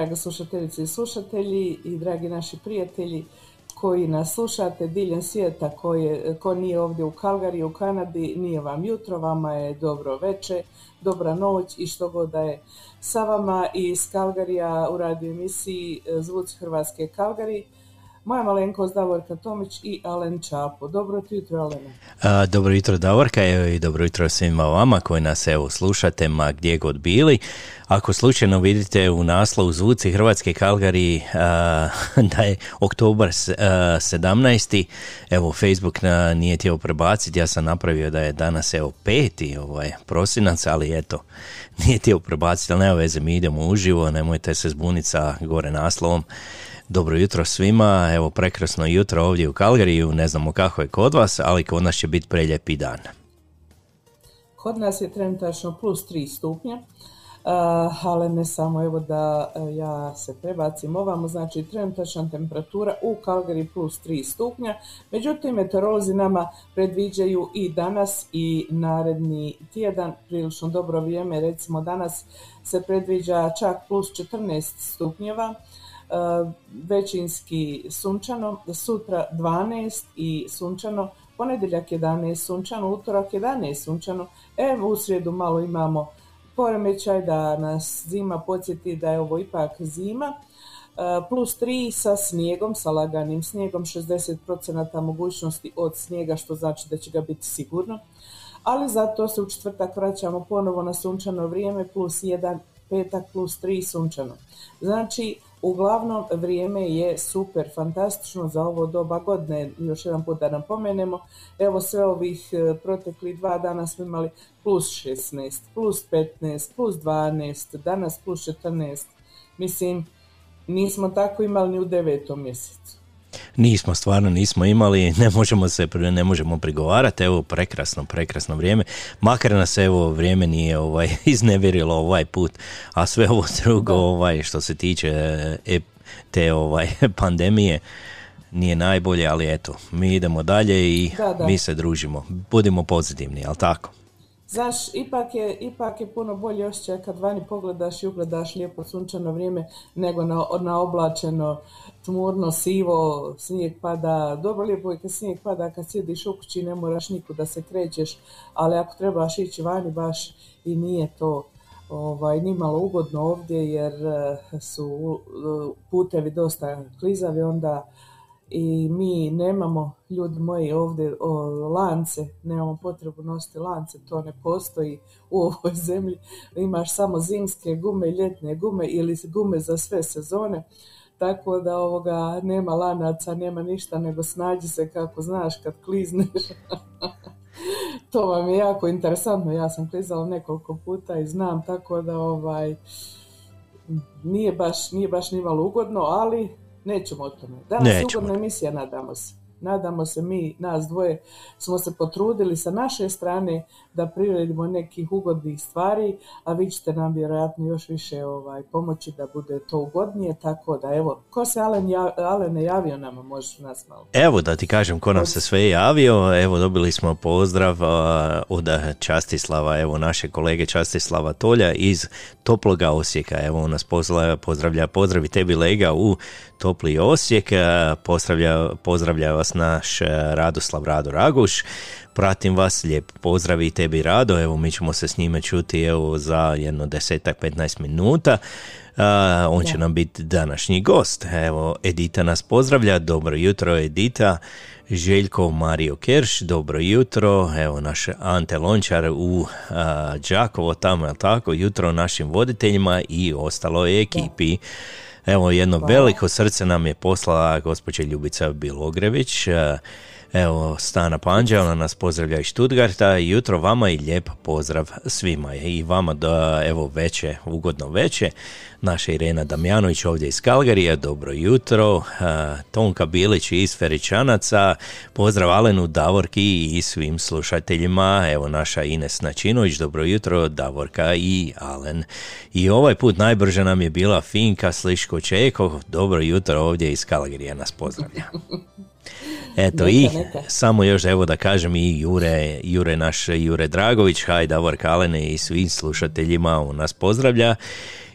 drage slušateljice i slušatelji i dragi naši prijatelji koji nas slušate diljem svijeta, koje, ko nije ovdje u Kalgari, u Kanadi, nije vam jutro, vama je dobro veče, dobra noć i što god da je sa vama iz Kalgarija u radio emisiji Zvuci Hrvatske Kalgari. Moja malenkost Davorka Tomić i Alen Čapo. Dobro jutro, Alena. Dobro jutro, Davorka, evo i dobro jutro svima vama koji nas evo slušate, ma gdje god bili. Ako slučajno vidite u naslovu Zvuci Hrvatske Kalgari da je oktobar 17. Evo, Facebook na, nije htio prebaciti, ja sam napravio da je danas evo peti ovaj, prosinac, ali eto, nije htio prebaciti, ali nema veze, mi idemo uživo, nemojte se zbuniti sa gore naslovom. Dobro jutro svima, evo prekrasno jutro ovdje u Kalgariju, ne znamo kako je kod vas, ali kod nas će biti preljepi dan. Kod nas je trenutačno plus 3 stupnja, ali ne samo evo da e, ja se prebacim ovamo, znači trenutačna temperatura u Kalgari plus 3 stupnja, međutim meteorolozi nama predviđaju i danas i naredni tjedan prilično dobro vrijeme, recimo danas se predviđa čak plus 14 stupnjeva, većinski sunčano, sutra 12 i sunčano, ponedjeljak 11 sunčano, utorak 11 sunčano, evo u srijedu malo imamo poremećaj da nas zima podsjeti da je ovo ipak zima, plus 3 sa snijegom, sa laganim snijegom, 60% mogućnosti od snijega, što znači da će ga biti sigurno, ali zato se u četvrtak vraćamo ponovo na sunčano vrijeme, plus 1, petak plus 3 sunčano. Znači, Uglavnom, vrijeme je super, fantastično za ovo doba godine, još jedan put da napomenemo. Evo sve ovih e, proteklih dva dana smo imali plus 16, plus 15, plus 12, danas plus 14. Mislim, nismo tako imali ni u devetom mjesecu. Nismo, stvarno nismo imali, ne možemo se, ne možemo prigovarati, evo prekrasno, prekrasno vrijeme, makar nas evo vrijeme nije ovaj, iznevjerilo ovaj put, a sve ovo drugo ovaj, što se tiče e, te ovaj, pandemije nije najbolje, ali eto, mi idemo dalje i mi se družimo, budimo pozitivni, jel tako? Znaš, ipak je, ipak je puno bolje osjećaj kad vani pogledaš i ugledaš lijepo sunčano vrijeme nego na, na oblačeno, tmurno, sivo, snijeg pada. Dobro lijepo je kad snijeg pada, kad sjediš u kući ne moraš nikud da se krećeš, ali ako trebaš ići vani baš i nije to ovaj, nimalo ugodno ovdje jer eh, su eh, putevi dosta klizavi, onda i mi nemamo, ljudi moji, ovdje o, lance, nemamo potrebu nositi lance, to ne postoji u ovoj zemlji. Imaš samo zimske gume, ljetne gume ili gume za sve sezone, tako da ovoga nema lanaca, nema ništa, nego snađi se kako znaš kad klizneš. to vam je jako interesantno, ja sam klizala nekoliko puta i znam, tako da ovaj nije baš, nije baš ni malo ugodno, ali nećemo o tome. Danas je ugodna emisija, nadamo se. Nadamo se mi, nas dvoje, smo se potrudili sa naše strane da priredimo nekih ugodnih stvari, a vi ćete nam vjerojatno još više ovaj, pomoći da bude to ugodnije, tako da evo, ko se Alen, ja, Alene javio nama, možeš nas malo. Evo da ti kažem ko nam se sve javio, evo dobili smo pozdrav od Častislava, evo naše kolege Častislava Tolja iz Toploga Osijeka, evo on nas pozdravlja, pozdravlja, pozdravi tebi Lega u Topli Osijek, a, pozdravlja, pozdravlja vas naš a, Radoslav Rado Raguš, pratim vas, lijep pozdrav i tebi Rado, evo mi ćemo se s njime čuti evo za jedno desetak, 15 minuta. A, on će Da. nam biti današnji gost. Evo, Edita nas pozdravlja. Dobro jutro, Edita. Željko Mario Kerš, dobro jutro. Evo, naš Ante Lončar u Đakovo, tamo, je tako? Jutro našim voditeljima i ostaloj ekipi. Evo, jedno veliko srce nam je poslala gospođa Ljubica Bilogrević. A, Evo, Stana Panđa, ona nas pozdravlja iz Stuttgarta. Jutro vama i lijep pozdrav svima. I vama da, evo, veće, ugodno veće. Naša Irena Damjanović ovdje iz Kalgarija, dobro jutro. Tonka Bilić iz Feričanaca, pozdrav Alenu, Davorki i svim slušateljima. Evo, naša Ines Načinović, dobro jutro, Davorka i Alen. I ovaj put najbrže nam je bila Finka Sliško Čeko, dobro jutro ovdje iz Kalgarija nas pozdravlja. Eto Neka, i neka. samo još evo da kažem i Jure, Jure naš Jure Dragović, haj Davor Kalene i svim slušateljima on nas pozdravlja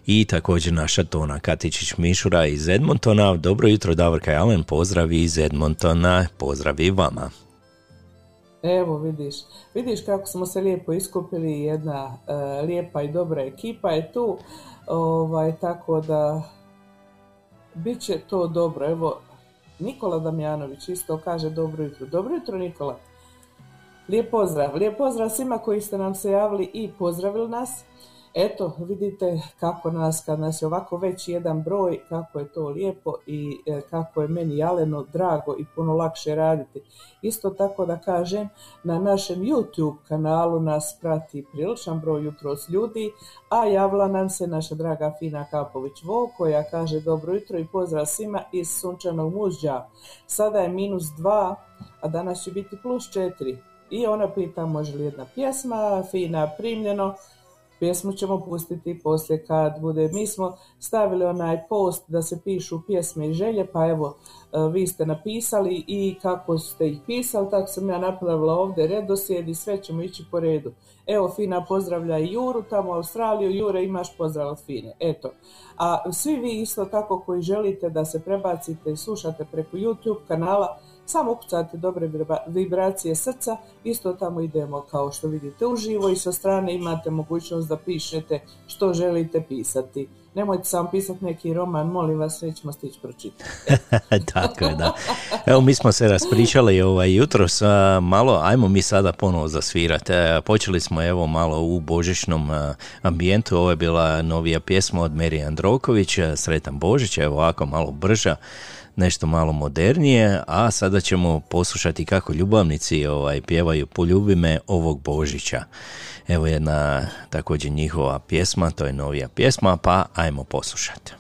i također naša Tona Katičić Mišura iz Edmontona. Dobro jutro Davorka i Alen, pozdrav iz Edmontona, pozdrav i vama. Evo vidiš, vidiš kako smo se lijepo iskupili, jedna e, lijepa i dobra ekipa je tu, ovaj, tako da bit će to dobro. Evo, Nikola Damjanović isto kaže dobro jutro. Dobro jutro Nikola. Lijep pozdrav, lijep pozdrav svima koji ste nam se javili i pozdravili nas. Eto, vidite kako nas, kad nas je ovako već jedan broj, kako je to lijepo i e, kako je meni Jaleno drago i puno lakše raditi. Isto tako da kažem, na našem YouTube kanalu nas prati priličan broj jutros ljudi, a javila nam se naša draga Fina Kapović Vo, koja kaže dobro jutro i pozdrav svima iz sunčanog mužđa. Sada je minus dva, a danas će biti plus četiri. I ona pita može li jedna pjesma, Fina primljeno, Pjesmu ćemo pustiti poslije kad bude. Mi smo stavili onaj post da se pišu pjesme i želje, pa evo, e, vi ste napisali i kako ste ih pisali, tako sam ja napravila ovdje redoslijed i sve ćemo ići po redu. Evo, Fina pozdravlja i Juru tamo u Australiju. Jure, imaš pozdrav od Fine. Eto. A svi vi isto tako koji želite da se prebacite i slušate preko YouTube kanala, samo ukucate dobre vibra- vibracije srca, isto tamo idemo kao što vidite uživo i sa strane imate mogućnost da pišete što želite pisati. Nemojte samo pisati neki roman, molim vas, nećemo stići pročitati. Tako je, da. Evo, mi smo se raspričali ovaj jutros malo, ajmo mi sada ponovo zasvirati. E, Počeli smo evo malo u božićnom a, ambijentu, ovo je bila novija pjesma od Meri Androković, a, Sretan Božić, evo ovako malo brža, nešto malo modernije, a sada ćemo poslušati kako ljubavnici ovaj, pjevaju Poljubi me ovog Božića. Evo jedna također njihova pjesma, to je novija pjesma, pa ajmo poslušati.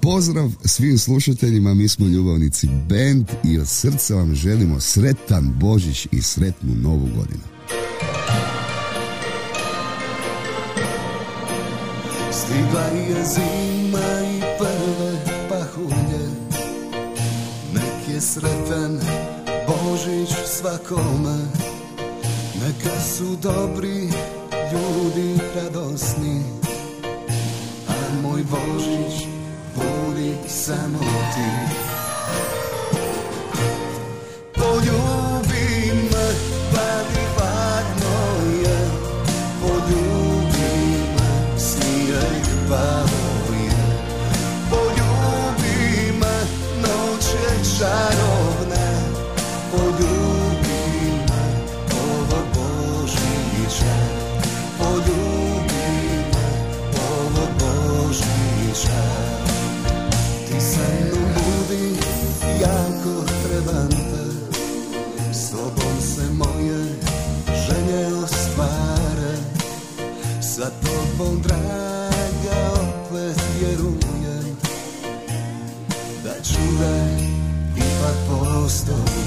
Pozdrav svim slušateljima, mi smo Ljubavnici Band i od srca vam želimo sretan Božić i sretnu Novu godinu. Stigla je zima i prve pahulje. Nek je sretan Božić svakome. Neka su dobri ljudi radosni. A moj Božić budi samo ti čarovna Poljubi me ovo Božića Poljubi me ovo Božića Ti sa mnom budi jako trebam te. S tobom se moje želje ostvare. Sa tobom draga postoje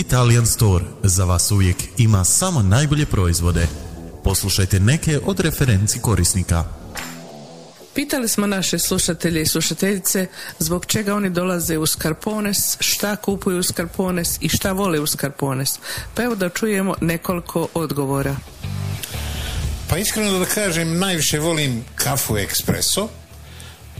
Italian Store za vas uvijek ima samo najbolje proizvode. Poslušajte neke od referenci korisnika. Pitali smo naše slušatelje i slušateljice zbog čega oni dolaze u Scarpones, šta kupuju u Scarpones i šta vole u Scarpones. Pa evo da čujemo nekoliko odgovora. Pa iskreno da kažem, najviše volim kafu espresso.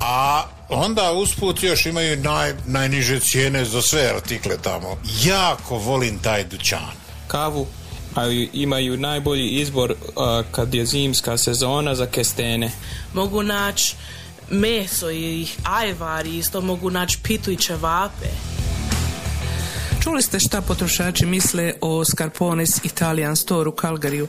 A onda usput još imaju naj, najniže cijene za sve artikle tamo. Jako volim taj dućan. Kavu ali imaju najbolji izbor a, kad je zimska sezona za kestene. Mogu naći meso i ajvar i isto mogu naći pitu i ćevape. Čuli ste šta potrošači misle o Scarpones Italian Store u Calgariju.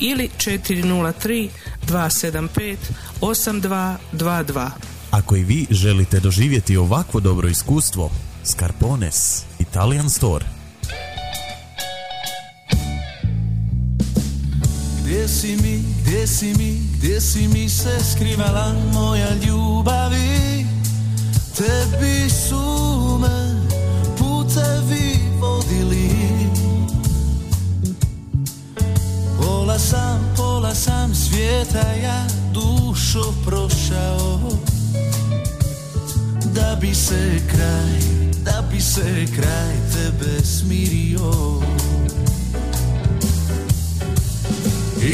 ili 403 275 8222. Ako i vi želite doživjeti ovakvo dobro iskustvo, Scarpones Italian Store. Gdje si mi, gdje si mi, gdje si mi se skrivala moja ljubavi Tebi su me putevi vodili Pola sam, pola sam svijeta ja dušo prošao. Da bi se kraj, da bi se kraj tebe smirio.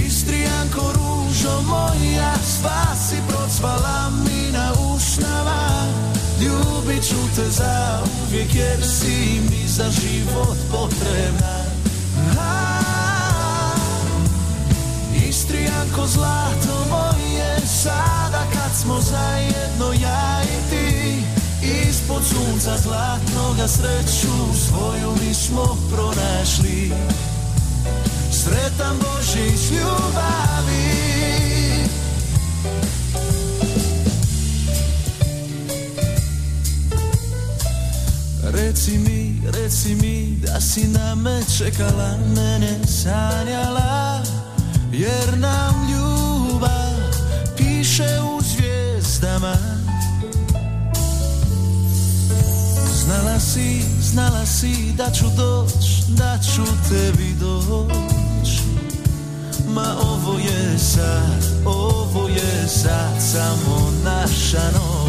Istrijanko ružo moja, spasi procvala mi na usnama. Ljubit ću te za uvijek jer si mi za život potrebna Istrijanko zlato moje, sada kad smo zajedno ja i ti. Ispod sunca zlatnoga sreću svoju mi smo pronašli. Sretan Božić ljubavi. Reci mi, reci mi da si na me čekala, mene sanjala jer nam ljubav piše u zvijezdama. Znala si, znala si da ću doć, da ću tebi doć. Ma ovo je sad, ovo je sad samo naša noć.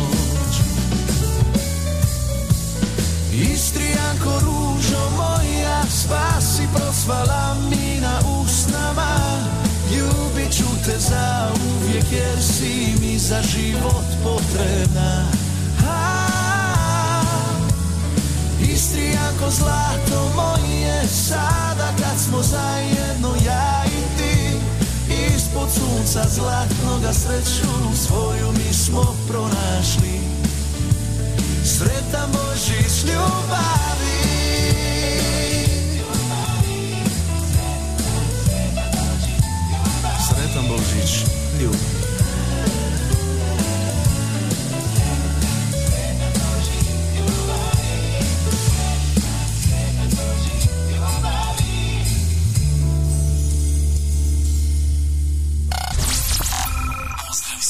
Uvijek jer si mi za život potrebna. A, Istrijanko zlato moje Sada kad smo zajedno ja i ti. Ispod sunca zlatnoga sreću Svoju mi smo pronašli. Sretan Božić ljubavi. Sretan Božić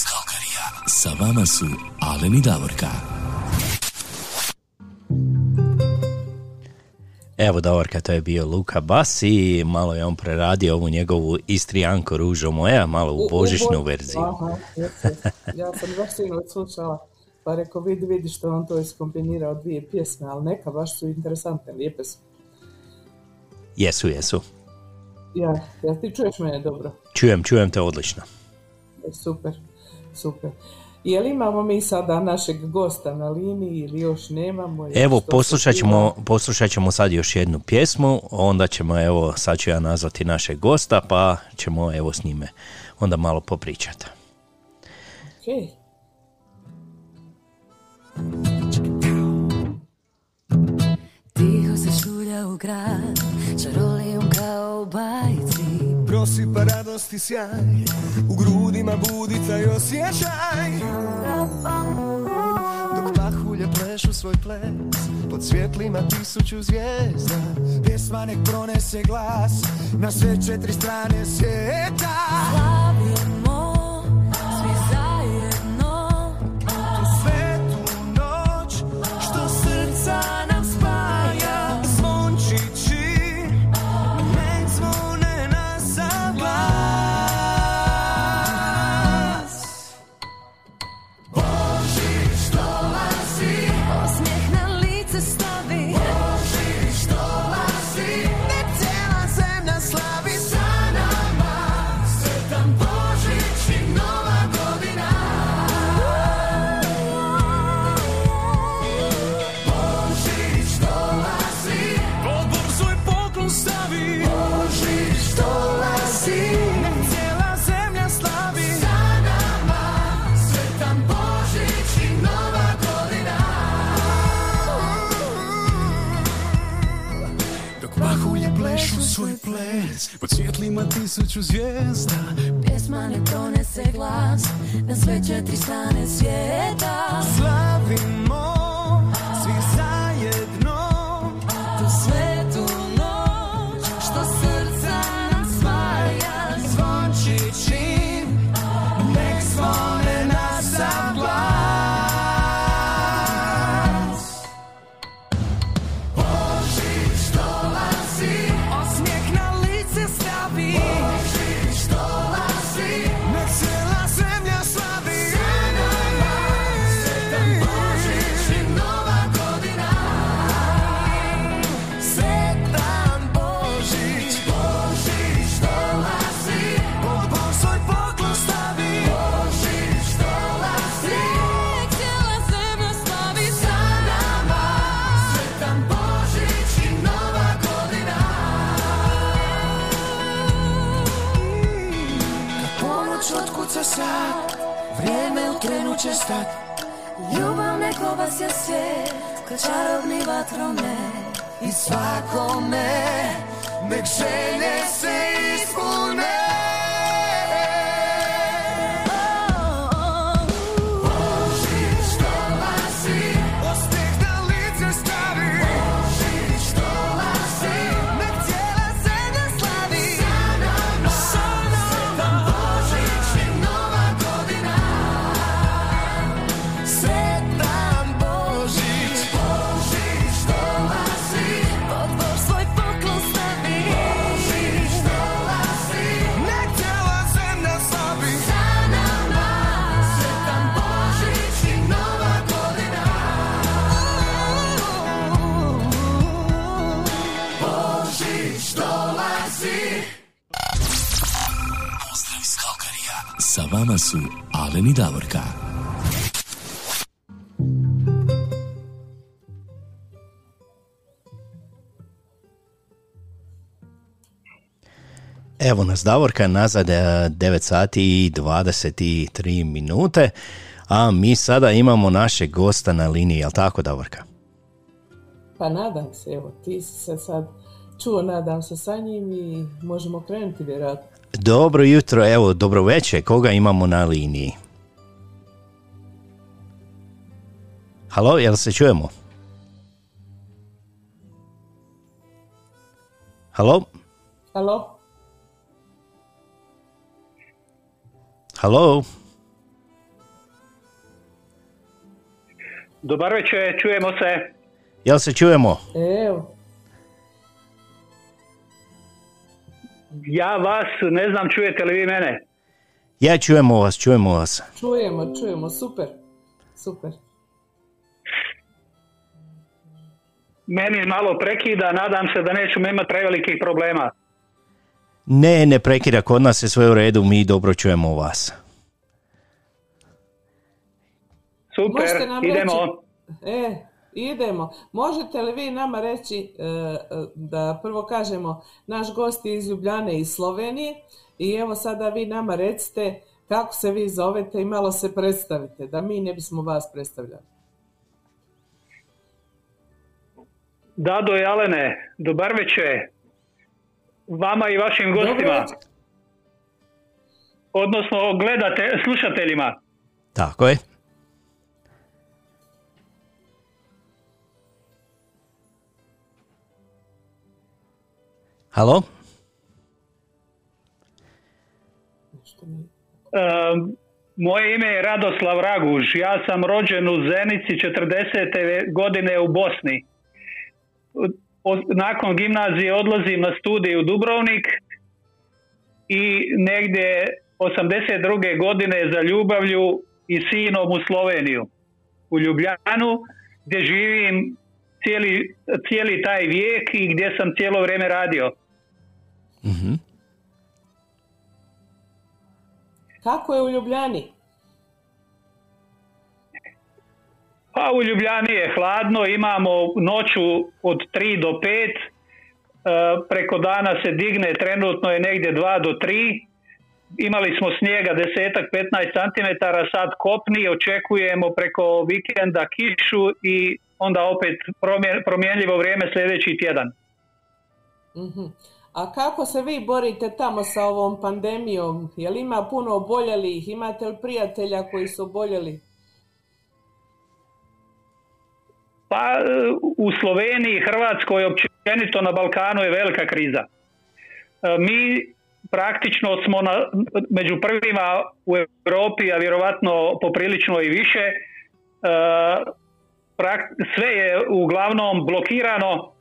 Kalkarija. Sa vama su Alen i Davorka. Evo Davorka, to je bio Luka Bas i malo je on preradio ovu njegovu Istrijanko ružo moja, malo u božićnu U- verziju. Aha. Ja sam baš sinoć slušala, pa rekao vidi, vidi što on to iskombinirao dvije pjesme, ali neka baš su interesantne, lijepe su. Jesu, jesu. Ja, ja ti čuješ mene dobro? Čujem, čujem te odlično. E, Super, super. Je li imamo mi sada našeg gosta na liniji ili još nemamo? Evo, poslušat ćemo, poslušat ćemo sad još jednu pjesmu, onda ćemo, evo, sad ću ja nazvati našeg gosta, pa ćemo, evo, s njime onda malo popričati. Okej. Tiho se šulja u grad, čarolijom kao u bajci. Prosipa radost i sjaj U grudima budi taj osjećaj. Dok pahulje plešu svoj ples Pod svjetlima tisuću zvijezda. Pjesma nek pronese glas Na sve četiri strane svijeta. Slavimo svjetlima tisuću zvijezda. Pjesma ne pronese glas Na sve četiri strane svijeta. Slavimo Trenu će stat Ljubav neko vas je svijet Ko čarobni vatromet I svakome Nek želje se ispune vama su Alen i Davorka. Evo nas Davorka, nazad e, 9 sati i 23 minute, a mi sada imamo našeg gosta na liniji, jel tako Davorka? Pa nadam se, evo, ti si se sad čuo, nadam se sa njim i možemo krenuti vjerojatno. Dobro jutro, evo, dobro večer, koga imamo na liniji? Halo, jel se čujemo? Halo? Halo? Halo? Dobar večer, čujemo se. Jel se čujemo? Evo, Ja vas ne znam čujete li vi mene. Ja čujemo vas, čujemo vas. čujemo, čujemo, super, super. Meni malo prekida, nadam se da nećemo imati prevelikih problema. Ne, ne prekida, kod nas je sve u redu, mi dobro čujemo vas. Super, idemo. reći, e, idemo. Možete li vi nama reći e, e, da prvo kažemo naš gost je iz Ljubljane iz Slovenije i evo sada vi nama recite kako se vi zovete i malo se predstavite, da mi ne bismo vas predstavljali. Dado i Alene, dobar večer. Vama i vašim gostima. Odnosno gledate, slušateljima. Tako je. Halo? Um, moje ime je Radoslav Raguž. Ja sam rođen u Zenici 40. godine u Bosni. Nakon gimnazije odlazim na studij u Dubrovnik i negdje 82. godine za ljubavlju i sinom u Sloveniju. U Ljubljanu gdje živim cijeli, cijeli taj vijek i gdje sam cijelo vrijeme radio. Mhm. Kako je u Ljubljani? Pa u Ljubljani je hladno, imamo noću od 3 do 5, e, preko dana se digne, trenutno je negdje 2 do 3. Imali smo snijega 10-15 cm, sad kopni, očekujemo preko vikenda kišu i onda opet promje- promjenljivo vrijeme sljedeći tjedan. Mhm. A kako se vi borite tamo sa ovom pandemijom? Jel ima puno oboljelih? Imate li prijatelja koji su oboljeli? Pa u Sloveniji, Hrvatskoj, općenito na Balkanu je velika kriza. E, Mi praktično smo na, među prvima u Europi, a vjerovatno poprilično i više. E, sve je uglavnom blokirano.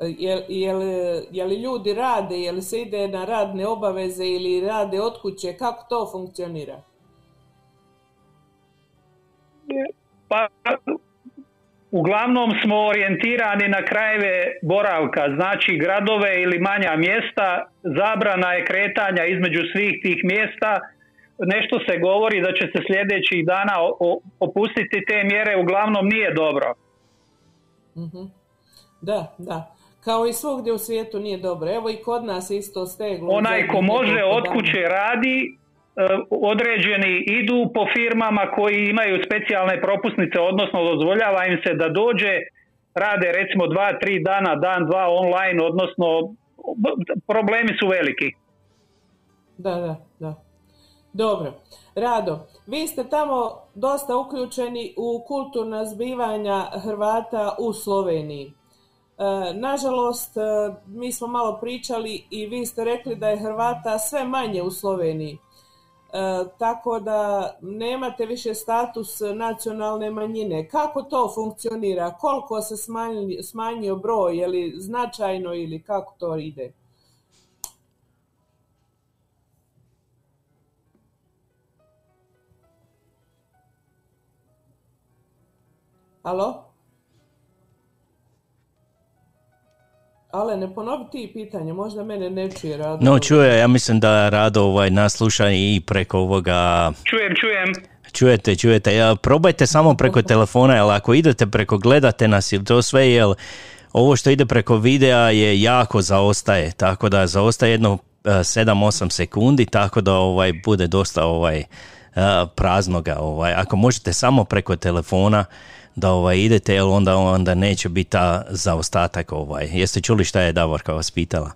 Jel, jel, je li ljudi rade, je li se ide na radne obaveze ili rade od kuće? Kako to funkcionira? Pa uglavnom smo orijentirani na krajeve boravka, znači gradove ili manja mjesta, zabrana je kretanja između svih tih mjesta, nešto se govori da će se sljedećih dana opustiti te mjere, uglavnom nije dobro. Mhm. Da, da. Kao i svugdje u svijetu nije dobro. Evo i kod nas isto steglo. Onaj ko može od kuće radi, e, određeni idu po firmama koji imaju specijalne propusnice, odnosno dozvoljava im se da dođe, rade recimo dva, tri dana, dan, dva online, odnosno problemi su veliki. Da, da, da. Dobro. Rado, vi ste tamo dosta uključeni u kulturna zbivanja Hrvata u Sloveniji. E, nažalost, e, mi smo malo pričali i vi ste rekli da je Hrvata sve manje u Sloveniji. E, tako da nemate više status nacionalne manjine. Kako to funkcionira? Koliko se smanjio, broj? Je li značajno ili kako to ide? Halo? Ale ne ponovi ti pitanje, možda mene ne čuje Rado. No, čuje, ja mislim da Rado ovaj, nas sluša i preko ovoga... Čujem, čujem. Čujete, čujete. Ja, probajte samo preko telefona, jer ako idete preko, gledate nas ili to sve, jer ovo što ide preko videa je jako zaostaje, tako da zaostaje jedno e, 7-8 sekundi, tako da ovaj bude dosta ovaj e, praznoga. Ovaj. Ako možete samo preko telefona da ovaj idete, jer onda, onda neće biti ta zaostatak. Ovaj. Jeste čuli šta je Davorka vas pitala?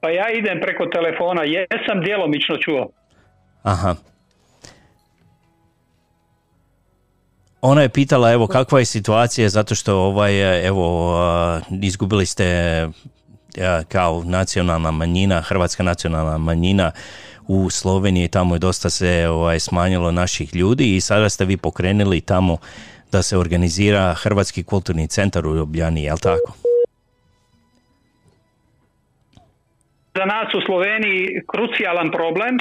Pa ja idem preko telefona, jesam djelomično čuo. Aha. Ona je pitala evo kakva je situacija zato što ovaj evo izgubili ste kao nacionalna manjina, hrvatska nacionalna manjina u Sloveniji, tamo je dosta se ovaj smanjilo naših ljudi i sada ste vi pokrenuli tamo da se organizira Hrvatski kulturni centar u Ljubljani, jel tako? Za nas u Sloveniji krucijalan problem. E,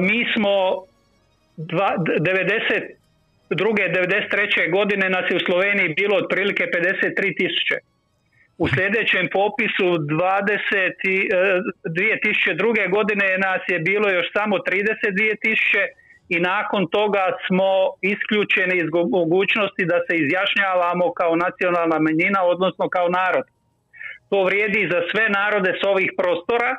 Mi smo dva- 92. 93. godine nas je u Sloveniji bilo otprilike 53 tisuće. U sljedećem popisu 20, i, e, 2002. godine nas je bilo još samo 32 tisuće i nakon toga smo isključeni iz mogućnosti da se izjašnjavamo kao nacionalna manjina, odnosno kao narod. To vrijedi za sve narode s ovih prostora.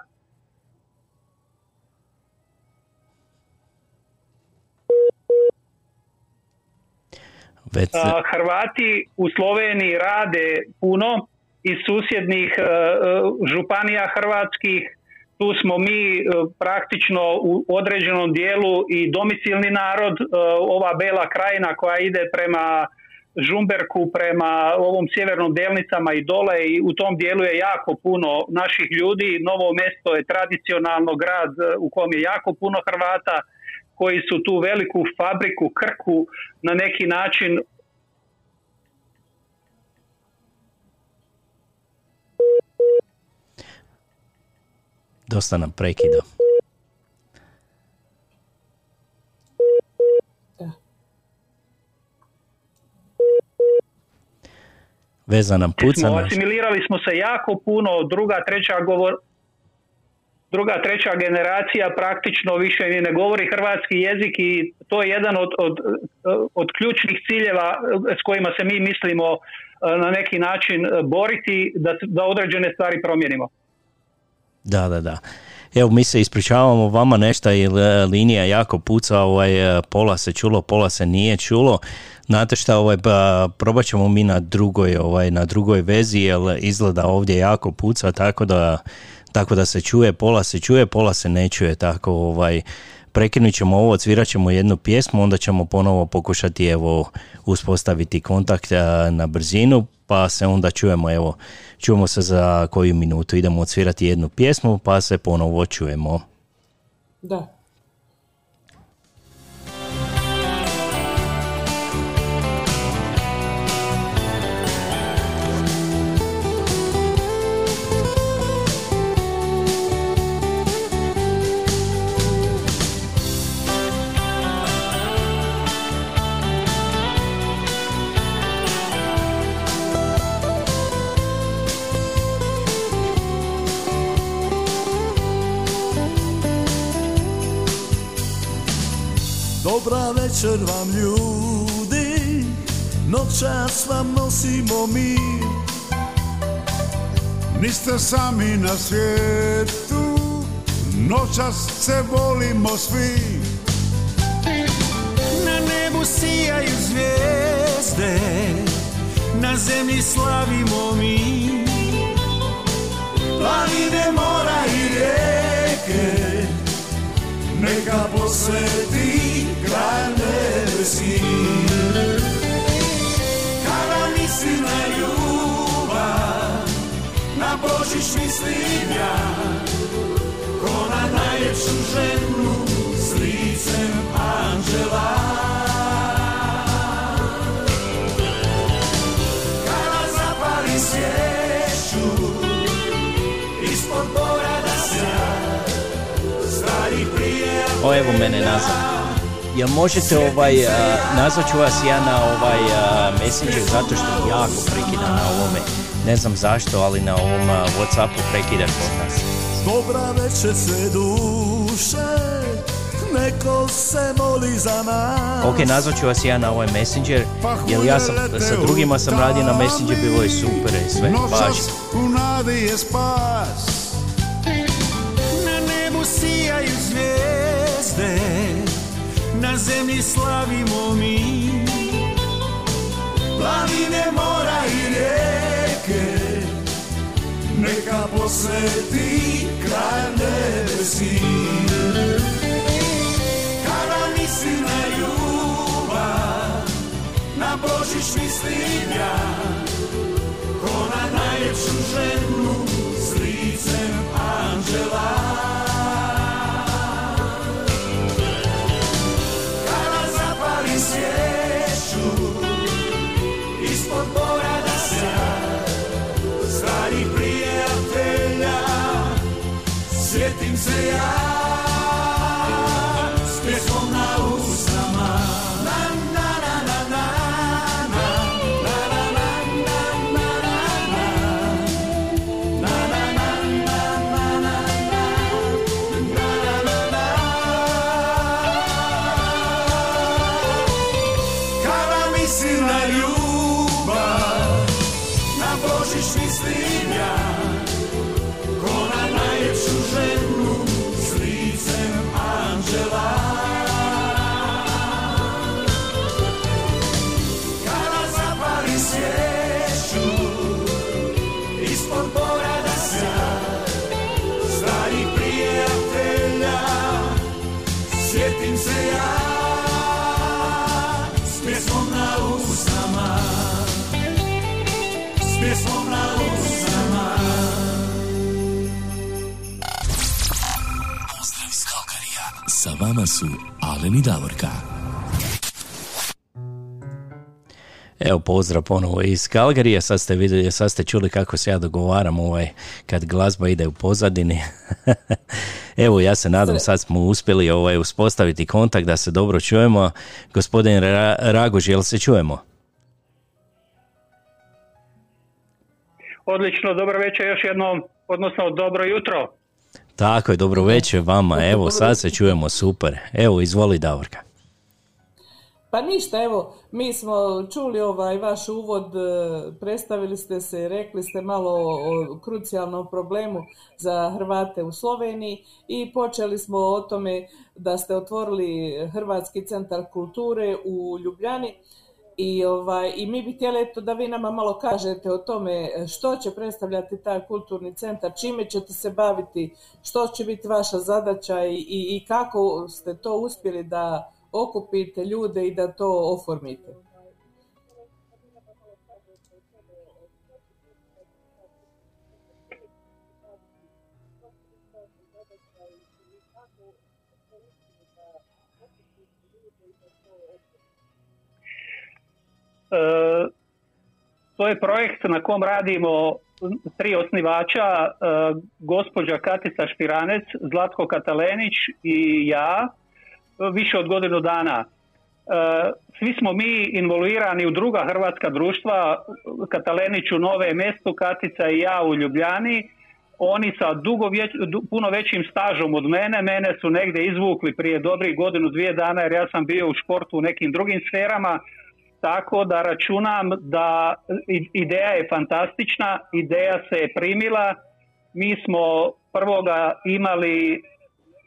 Hrvati u Sloveniji rade puno iz susjednih e, e, županija hrvatskih. Tu smo mi e, praktično u određenom dijelu i domicilni narod, ova bela krajina koja ide prema Žumberku, prema ovom sjevernom delnicama i dole i u tom dijelu je jako puno naših ljudi. Novo mesto je tradicionalno grad u kom je jako puno Hrvata koji su tu veliku fabriku Krku na neki način dosta nam prekida. Da. Veza nam puca. smo, asimilirali smo se jako puno, druga, treća govor, druga, treća generacija praktično više ni ne govori hrvatski jezik i to je jedan od, od, od ključnih ciljeva s kojima se mi mislimo eh, na neki način eh, boriti da, da određene stvari promijenimo. Da, da, da. Evo, mi se ispričavamo vama nešto jer e, linija jako puca, ovaj, e, pola se čulo, pola se nije čulo. Znate šta, ovaj, ba, probat ćemo mi na drugoj, ovaj, na drugoj vezi, jer izgleda ovdje jako puca, tako da, tako da se čuje, pola se čuje, pola se ne čuje, tako ovaj, prekinut ćemo ovo, odsvirat ćemo jednu pjesmu, onda ćemo ponovo pokušati evo uspostaviti kontakt na brzinu, pa se onda čujemo, evo, čujemo se za koju minutu, idemo odsvirati jednu pjesmu, pa se ponovo čujemo. Da. Dobra večer vam ljudi, noćas vam nosimo mir. Niste sami na svijetu, noćas se volimo svi. Na nebu sijaju zvijezde, na zemlji slavimo mi. Planine, mora i rijeke, neka posveti kraj nebeski. Kada mislim na ljubav, na Božić mislim ja, ko na najljepšu ženu s licem anđela. O, evo mene nazad. jel možete ovaj, a, nazvat ću vas ja na ovaj a, Messenger zato što jako prekida na ovome. Ne znam zašto, ali na ovom a, Whatsappu prekida kod nas. Dobra večer sve duše, neko se moli za nas. Ok, nazvat ću vas ja na ovaj Messenger, jer ja sam, sa drugima sam radio na Messenger, bilo je super i sve, baš. U nadi je spas. Na nebu sijaju zvijezde Na zemlji slavimo mi Planine, mora i rijeke, neka posveti kraj nebesi. Kada mislim na ljubav, na Božić mislim ja, ko na najljepšu ženu s licem anđela. Vama su Alen i Davorka. Evo pozdrav ponovo iz Kalgarija, sad ste vidjeli, sad ste čuli kako se ja dogovaram ovaj, kad glazba ide u pozadini. Evo ja se nadam sad smo uspjeli ovaj, uspostaviti kontakt da se dobro čujemo. Gospodin Ra- Raguž, jel se čujemo? Odlično, dobro večer još jednom, odnosno dobro jutro. Tako je, dobro večer vama, evo sad se čujemo super. Evo izvoli Davorka. Pa ništa, evo, mi smo čuli ovaj vaš uvod, e, predstavili ste se, rekli ste malo o krucijalnom problemu za Hrvate u Sloveniji i počeli smo o tome da ste otvorili Hrvatski centar kulture u Ljubljani i, ovaj, i mi bi htjeli eto da vi nama malo kažete o tome što će predstavljati taj kulturni centar, čime ćete se baviti, što će biti vaša zadaća i, i, i kako ste to uspjeli da okupite ljude i da to oformite. To je projekt na kom radimo tri osnivača, e, gospođa Katica Špiranec, Zlatko Katalenić i ja, više od godinu dana. E, Svi smo mi involvirani u druga hrvatska društva, Katalenić u Nove mestu, Katica i ja u Ljubljani. Oni sa dugo puno većim stažom od mene, mene su negdje izvukli prije dobrih godinu, dvije dana jer ja sam bio u športu u nekim drugim sferama, tako da računam da ideja je fantastična, ideja se je primila. Mi smo prvoga imali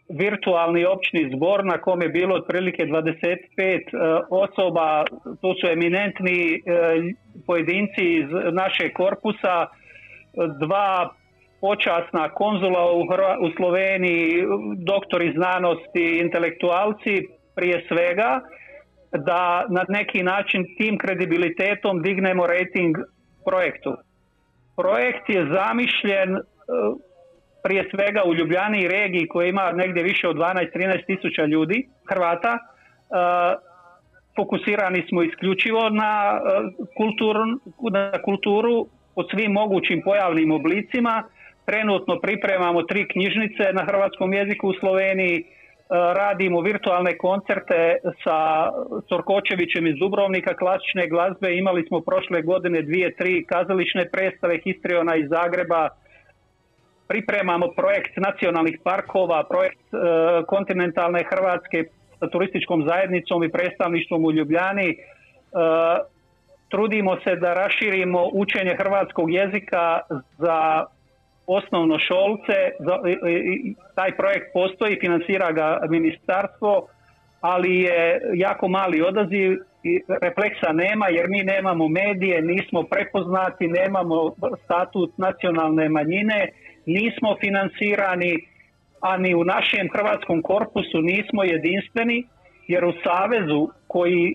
virtualni općni zbor na kom je bilo otprilike 25 e, osoba, to su eminentni e, pojedinci iz našeg korpusa, dva počasna konzula u Sloveniji, doktori znanosti, intelektualci prije svega, da na neki način tim kredibilitetom dignemo rating projektu. Projekt je zamišljen e, prije svega u Ljubljani regiji koja ima negdje više od 12-13 tisuća ljudi, Hrvata. E, fokusirani smo isključivo na, e, kultur- na kulturu po svim mogućim pojavnim oblicima. Trenutno pripremamo tri knjižnice na hrvatskom jeziku u Sloveniji. Radimo virtualne koncerte sa Sorkočevićem iz Dubrovnika klasične glazbe. Imali smo prošle godine dvije, tri kazališne predstave Histriona iz Zagreba. Pripremamo projekt nacionalnih parkova, projekt e, kontinentalne Hrvatske sa turističkom zajednicom i predstavništvom u Ljubljani. E, trudimo se da raširimo učenje hrvatskog jezika za osnovno šolce. Taj projekt postoji, financira ga ministarstvo, ali je jako mali odaziv refleksa nema jer mi nemamo medije, nismo prepoznati, nemamo statut nacionalne manjine, nismo financirani, a ni u našem hrvatskom korpusu nismo jedinstveni, jer u Savezu koji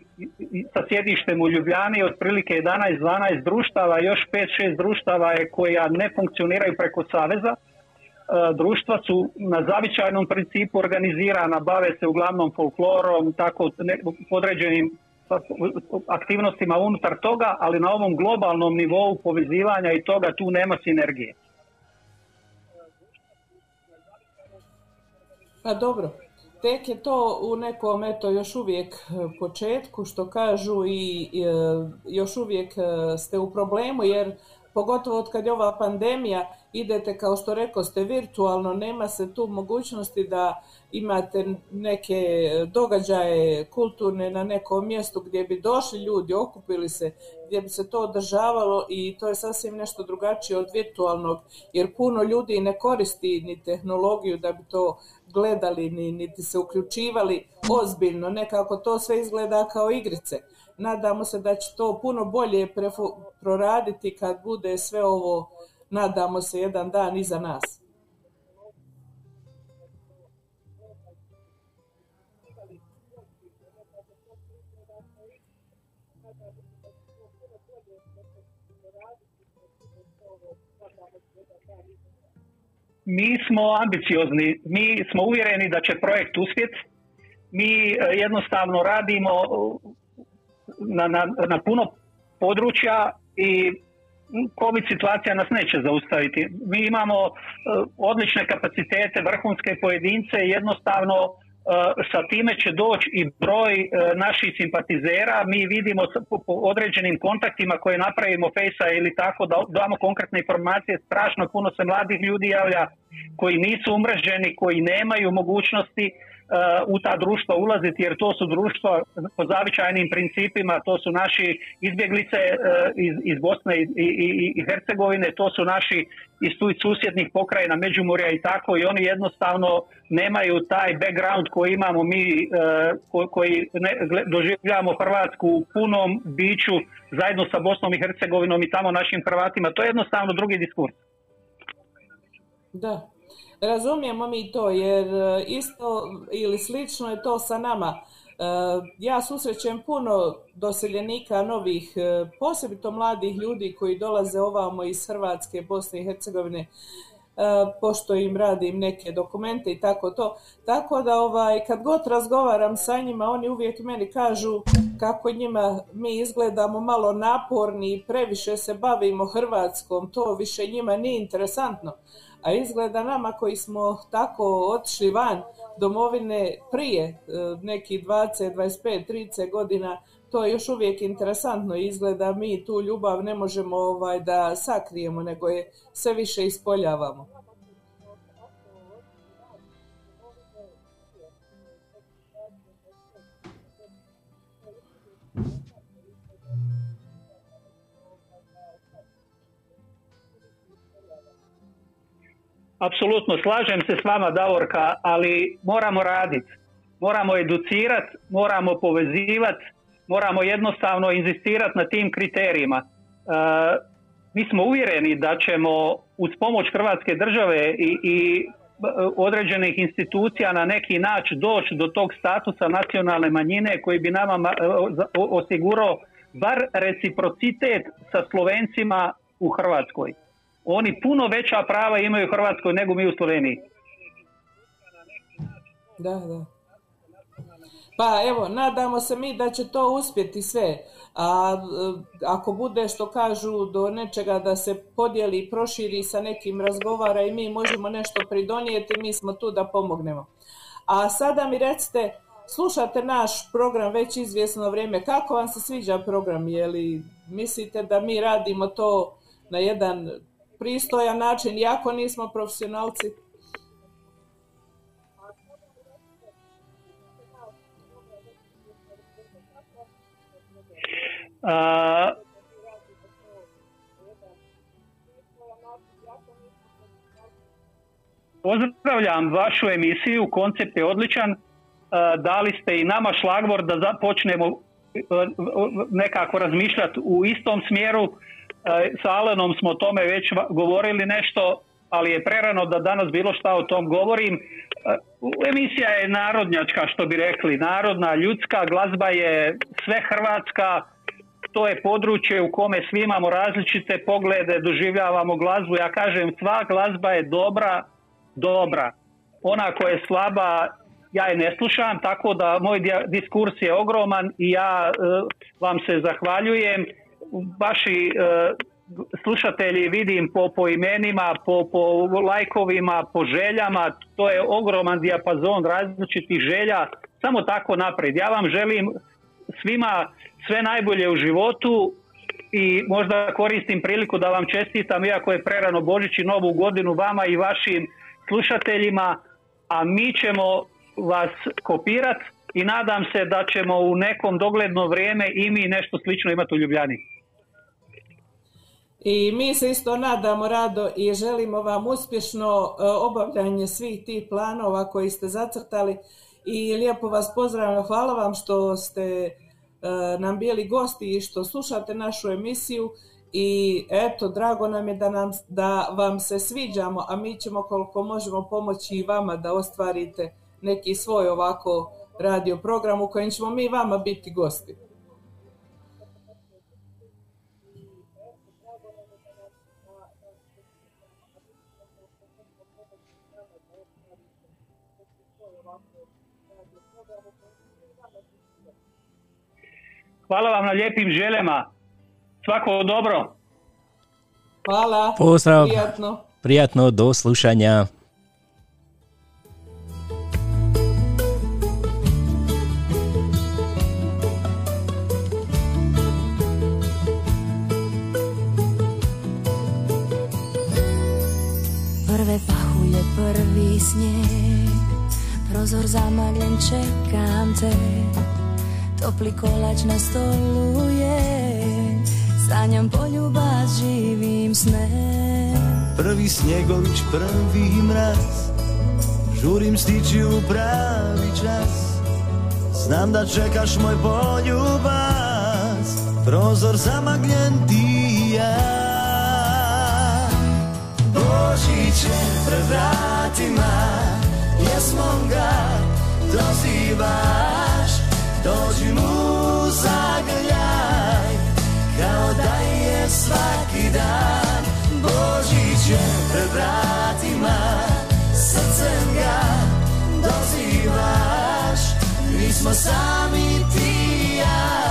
sa sjedištem u Ljubljani otprilike 11-12 društava, još 5-6 društava je koja ne funkcioniraju preko Saveza. E, Društva su na zavičajnom principu organizirana, bave se uglavnom folklorom, tako ne, određenim aktivnostima unutar toga, ali na ovom globalnom nivou povezivanja i toga tu nema sinergije. Pa dobro, tek je to u nekom eto još uvijek e, početku što kažu i e, još uvijek e, ste u problemu jer pogotovo od kad je ova pandemija idete kao što rekao ste virtualno, nema se tu mogućnosti da imate neke događaje kulturne na nekom mjestu gdje bi došli ljudi, okupili se, gdje bi se to održavalo i to je sasvim nešto drugačije od virtualnog jer puno ljudi ne koristi ni tehnologiju da bi to gledali ni, niti se uključivali ozbiljno, nekako to sve izgleda kao igrice. Nadamo se da će to puno bolje proraditi kad bude sve ovo, nadamo se, jedan dan iza nas. Mi smo ambiciozni, mi smo uvjereni da će projekt uspjeti. Mi e, jednostavno radimo na, na, na puno područja i COVID situacija nas neće zaustaviti. Mi imamo e, odlične kapacitete, vrhunske pojedince i jednostavno e, sa time će doći i broj e, naših simpatizera. Mi vidimo po, određenim kontaktima koje napravimo fejsa ili tako da damo konkretne informacije. Strašno puno se mladih ljudi javlja koji nisu umreženi, koji nemaju mogućnosti e, u ta društva ulaziti jer to su društva po zavičajnim principima, to su naši izbjeglice e, iz, iz Bosne i, i, i- Hercegovine, to su naši iz tu susjednih pokrajina Međimurja i tako i oni jednostavno nemaju taj background koji imamo mi e, ko- koji ne, doživljavamo Hrvatsku u punom biću zajedno sa Bosnom i Hercegovinom i tamo našim Hrvatima. To je jednostavno drugi diskurs. Da, razumijemo mi to jer e, isto ili slično je to sa nama. E, Ja susrećem puno doseljenika novih, e, posebito mladih ljudi koji dolaze ovamo iz Hrvatske, Bosne i Hercegovine, pošto im radim neke dokumente i tako to. Tako da ovaj, kad god razgovaram sa njima, oni uvijek meni kažu kako njima mi izgledamo malo naporni i previše se bavimo Hrvatskom, to više njima nije interesantno. A izgleda nama koji smo tako otišli van domovine prije nekih 20, 25, 30 godina, to je još uvijek interesantno izgleda mi tu ljubav ne možemo ovaj, da sakrijemo, nego je sve više ispoljavamo. Apsolutno slažem se s vama Davorka, ali moramo raditi. Moramo educirati, moramo povezivati, moramo jednostavno inzistirati na tim kriterijima. E, mi smo uvjereni da ćemo uz pomoć Hrvatske države i, i e, određenih institucija na neki način doći do tog statusa nacionalne manjine koji bi nama ma- e, osigurao bar reciprocitet sa Slovencima u Hrvatskoj. Oni puno veća prava imaju u Hrvatskoj nego mi u Sloveniji. Da, da. Pa evo, nadamo se mi da će to uspjeti sve. A e, ako bude što kažu do nečega da se podijeli i proširi sa nekim razgovara i mi možemo nešto pridonijeti, mi smo tu da pomognemo. A sada mi recite, slušate naš program već izvjesno vrijeme, kako vam se sviđa program? Je li mislite da mi radimo to na jedan pristojan način, iako nismo profesionalci? A, Pozdravljam vašu emisiju, koncept je odličan. Dali ste i nama šlagvor da započnemo e, nekako razmišljati u istom smjeru. E, Sa Alenom smo o tome već govorili nešto, ali je prerano da danas bilo šta o tom govorim. E, Emisija je narodnjačka, što bi rekli, narodna, ljudska, glazba je sve hrvatska, to je područje u kome svi imamo različite poglede, doživljavamo glazbu. Ja kažem, sva glazba je dobra, dobra. Ona koja je slaba, ja je ne slušam, tako da moj diskurs je ogroman i ja e, vam se zahvaljujem. Vaši e, slušatelji vidim po, po imenima, po, po lajkovima, po željama, to je ogroman dijapazon različitih želja, samo tako naprijed. Ja vam želim svima sve najbolje u životu i možda koristim priliku da vam čestitam, iako je prerano Božić i Novu godinu vama i vašim slušateljima, a mi ćemo vas kopirati i nadam se da ćemo u nekom dogledno vrijeme i mi nešto slično imati u Ljubljani. I mi se isto nadamo rado i želimo vam uspješno e, obavljanje svih tih planova koji ste zacrtali i lijepo vas pozdravljam. Hvala vam što ste e, nam bili gosti i što slušate našu emisiju i eto, drago nam je da, nam, da vam se sviđamo, a mi ćemo koliko možemo pomoći i vama da ostvarite neki svoj ovako radio program u kojem ćemo mi vama biti gosti. Hvala vam na lijepim željama. Svako dobro. Hvala. Pozdrav. Prijatno. Prijatno, do slušanja. Prve pahulje, prvi snijeg Prozor zamagljen, čekam te Topli kolač na stolu je Sanjam poljubac, živim sne Prvi snjegović, prvi mraz Žurim stići u pravi čas. Znam da čekaš moj poljubas Prozor zamagljen ti i ja. Božić je pred vratima Jesmom ga dozivaš Dođi mu zagrljaj Kao da je svaki dan. Božić je pred vratima Srcem ga dozivaš. Nismo sami ti i ja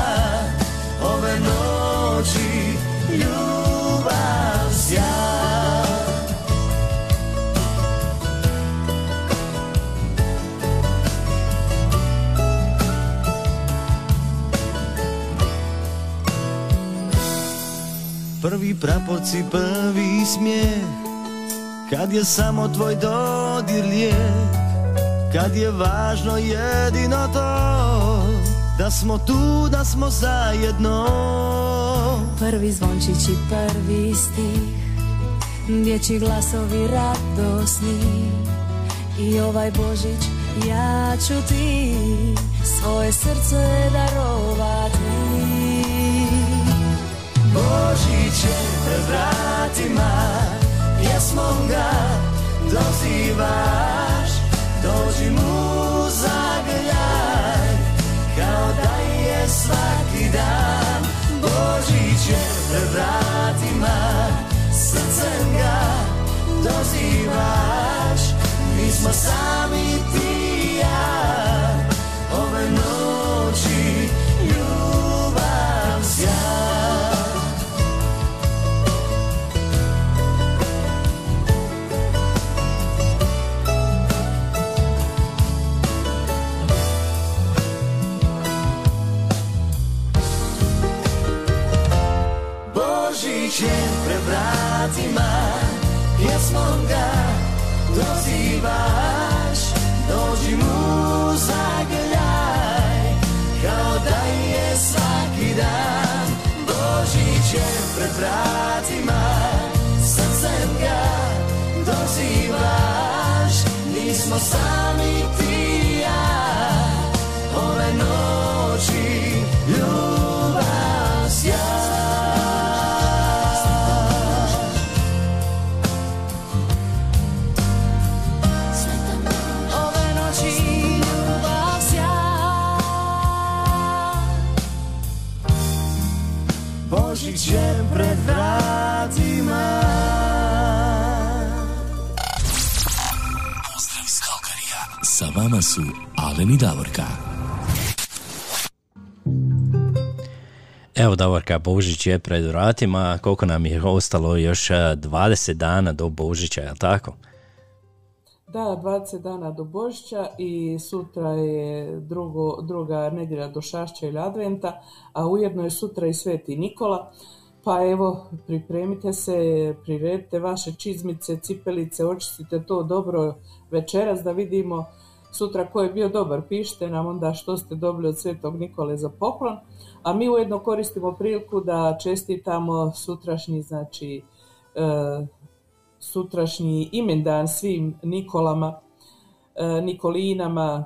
Ove noći ljubav Prvi praporci, prvi smijeh. Kad je samo tvoj dodir lijek Kad je važno jedino to Da smo tu, da smo zajedno. Prvi zvončić i prvi stih Dječji glasovi radosni. I ovaj Božić ja ću ti Svoje srce darovati Božić je pred vratima Pjesmom ga dozivaš. Dođi mu zagrljaj Kao da je svaki dan. Božić je pred vratima Srcem ga dozivaš. Nismo sami ti i ja bivaš Dođi mu zagrljaj Kao da je svaki dan. Božić je pred vratima Srcem ga dozivaš. Nismo sami vama su Alen i Davorka. Evo Davorka, Božić je pred vratima, koliko nam je ostalo još e, 20 dana do Božića, je li tako? Da, 20 dana do Božića i sutra je drugo, druga nedjelja do Šašća ili Adventa, a ujedno je sutra i Sveti Nikola. Pa evo, pripremite se, priredite vaše čizmice, cipelice, očistite to dobro večeras da vidimo sutra ko je bio dobar. Pišite nam onda što ste dobili od Svetog Nikole za poklon. A mi ujedno koristimo priliku da čestitamo sutrašnji, znači, e, sutrašnji imendan svim Nikolama, e, Nikolinama,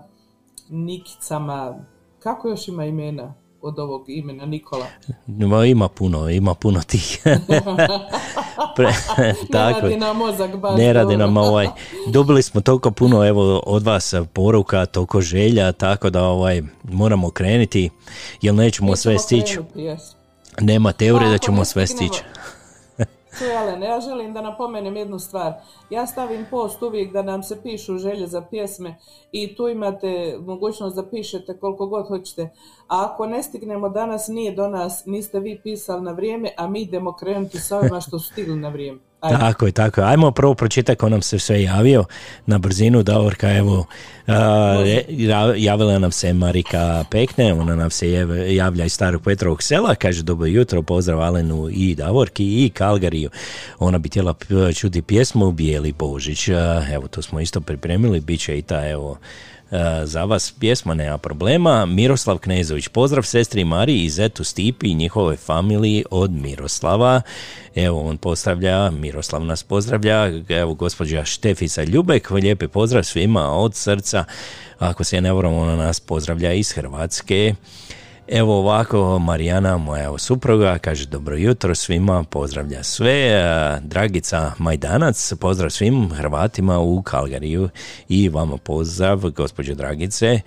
Nikicama, kako još ima imena od ovog imena Nikola? Ma, Ima puno, ima puno tih. Pre, Ne radi nam mozak baš Ne radi nam ovaj. Dobili smo toliko puno evo od vas poruka, toliko želja, tako da ovaj moramo krenuti, jer nećemo sve stići. Nema teorije da ćemo sve stići. Alene, ja želim da napomenem jednu stvar. Ja stavim post uvijek da nam se pišu želje za pjesme i tu imate mogućnost da pišete koliko god hoćete. A ako ne stignemo danas, nije do nas, niste vi pisali na vrijeme, a mi idemo krenuti sa ovima što su stigli na vrijeme. Ajde. Tako je, tako je. Ajmo prvo pročitati ko nam se sve javio na brzinu. Davorka, evo, a, ja- javila nam se Marika Pekne, ona nam se javlja iz Starog Petrovog sela, kaže dobro jutro, pozdrav Alenu i Davorki i Kalgariju. Ona bi htjela čuti pjesmu Bijeli Božić. A, Evo, to smo isto pripremili, bit će i ta, evo, za vas pjesma nema problema. Miroslav Knezović, pozdrav sestri Mariji i zetu Stipi i njihovoj familiji od Miroslava. Evo on pozdravlja, Miroslav nas pozdravlja, evo gospođa Štefica Ljubek, lijepi pozdrav svima od srca. Ako se ne varam, ona nas pozdravlja iz Hrvatske. Evo ovako, Marijana, moja supruga, kaže dobro jutro svima, pozdravlja sve. E, Dragica Majdanac, pozdrav svim Hrvatima u Kalgariju i vama pozdrav, gospođo Dragice.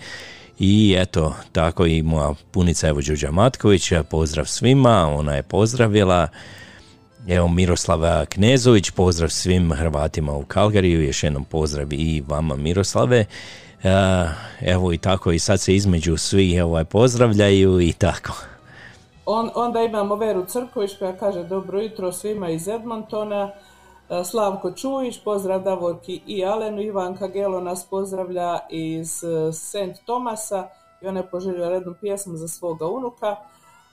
I eto, tako i moja punica evo Đuđa Matković, pozdrav svima, ona je pozdravila. Evo Miroslava Knezović, pozdrav svim Hrvatima u Kalgariju, još jednom pozdrav i vama Miroslave. Evo i tako i sad se između svi ovaj, pozdravljaju i tako. On, onda imamo Veru Crković koja kaže dobro jutro svima iz Edmontona. Slavko Čujić, pozdrav Davorki i Alenu. Ivanka Gelo nas pozdravlja iz e, St. Tomasa i ona je poželjela jednu pjesmu za svoga unuka.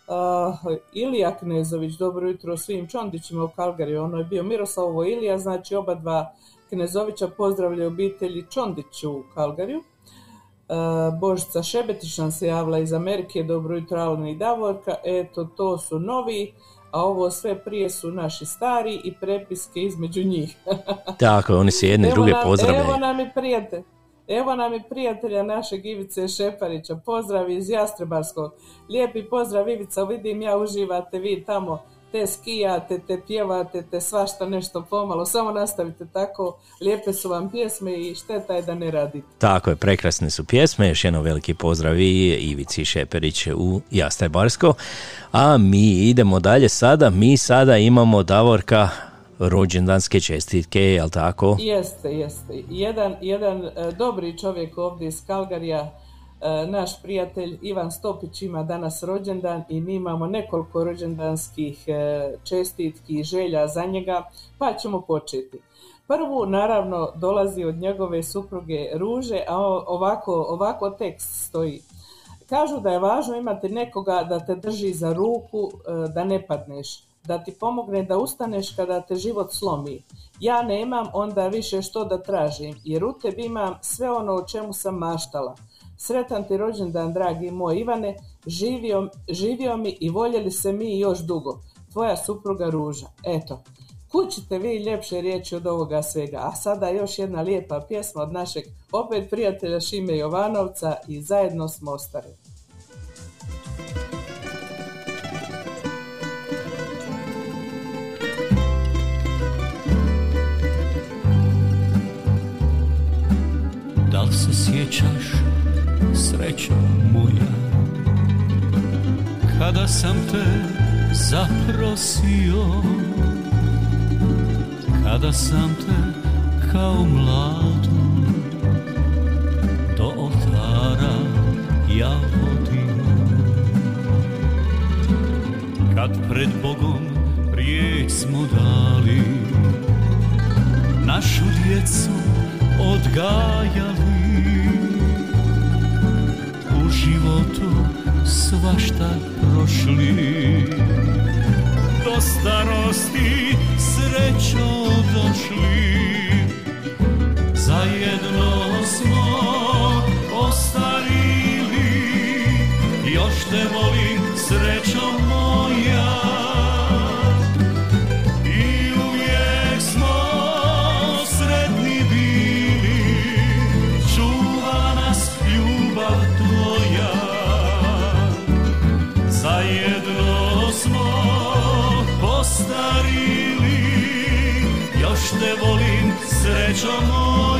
Uh, Ilija Knezović, dobro jutro svim Čondićima u Kalgariju. Ono je bio Miroslavovo Ilija, znači oba dva Knezovića pozdravljaju obitelji Čondić u Kalgariju. Uh, Božica Šebetić nam se javila iz Amerike, dobro jutro Alena i Davorka, eto to su novi, a ovo sve prije su naši stari i prepiske između njih. Tako, oni se jedni Evo druge pozdravljaju. Evo nam i prijatelj. Evo nam i prijatelja našeg Ivice Šeparića. Pozdrav iz Jastrebarskog. Lijepi pozdrav Ivica, vidim ja uživate vi tamo. Te skijate, te pjevate, te svašta nešto pomalo. Samo nastavite tako. Lijepe su vam pjesme i šteta je da ne radite. Tako je, prekrasne su pjesme, još jednom veliki pozdrav i Ivici Šeperić u Jastrebarsko. A mi idemo dalje sada, mi sada imamo Davorka rođendanske čestitke, jel tako? Jeste, jeste. Jedan, jedan e, dobri čovjek ovdje iz Kalgarija, naš prijatelj Ivan Stopić ima danas rođendan i mi imamo nekoliko rođendanskih e, čestitki i želja za njega, pa ćemo početi. Prvu, naravno, dolazi od njegove supruge Ruže, a ovako, ovako tekst stoji. Kažu da je važno imati nekoga da te drži za ruku, e, da ne padneš, da ti pomogne da ustaneš kada te život slomi. Ja nemam onda više što da tražim, jer u tebi imam sve ono o čemu sam maštala. Sretan ti rođendan, dragi moj Ivane, živio, živio mi i voljeli se mi još dugo. Tvoja supruga Ruža. Eto, Kud ćete vi ljepše riječi od ovoga svega? A sada još jedna lijepa pjesma od našeg opet prijatelja Šime Jovanovca i zajedno smo ostali. Da li se sjećaš, srećo moja, kada sam te zaprosio, kada sam te kao mladu do oltara ja vodio. Kad pred Bogom riječ smo dali, našu djecu odgajali u životu svašta prošli. Do starosti srećo došli. Zajedno smo ostarili. Još te volim srećo moja srećo moja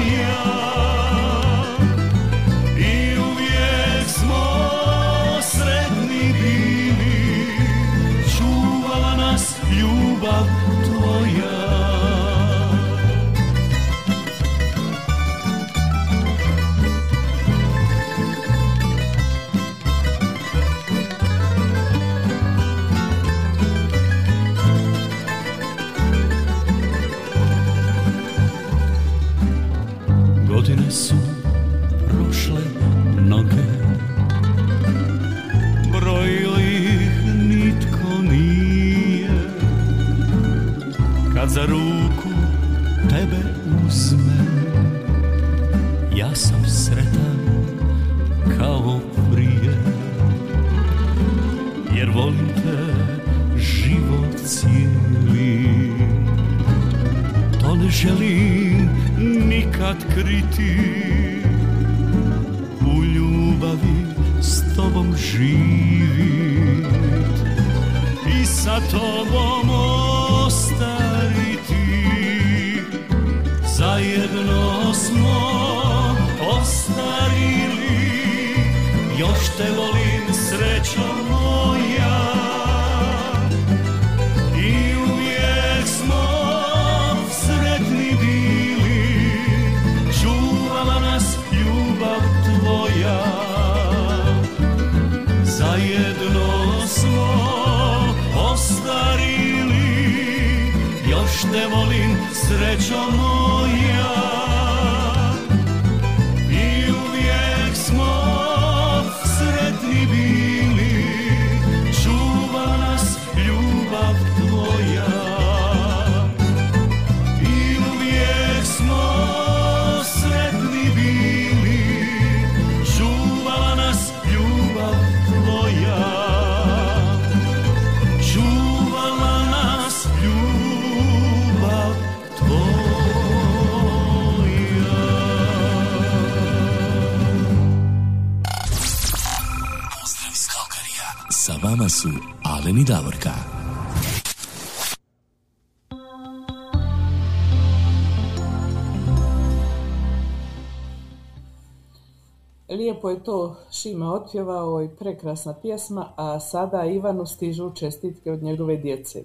Lijepo je to Šime otpjevao i prekrasna pjesma, a sada Ivanu stižu čestitke od njegove djece.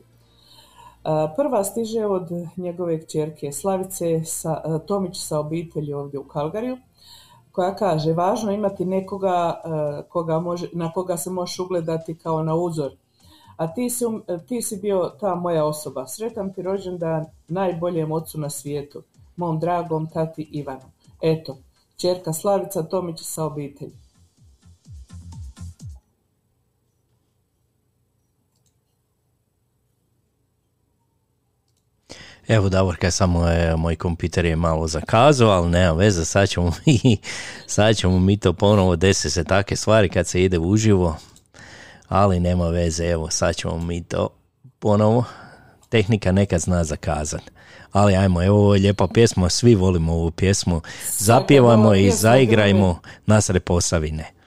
Prva stiže od njegove kćerke Slavice sa, Tomić sa obitelji ovdje u Kalgariju, koja kaže važno imati nekoga koga može, na koga se možeš ugledati kao na uzor. A ti si, um- ti si bio ta moja osoba. Sretan ti rođendan najboljem ocu na svijetu, mom dragom tati Ivanu. Eto, Čerka Slavica Tomić sa obitelji. Evo Davorka, samo je, moj kompiter je malo zakazao, ali nema veze, sad ćemo mi, sad ćemo mi to ponovo, desi se take stvari kad se ide uživo, ali nema veze, evo sad ćemo mi to ponovo, tehnika nekad zna zakazati ali ajmo, evo ovo je lijepa pjesma, svi volimo ovu pjesmu, zapjevajmo i zaigrajmo nas Posavine.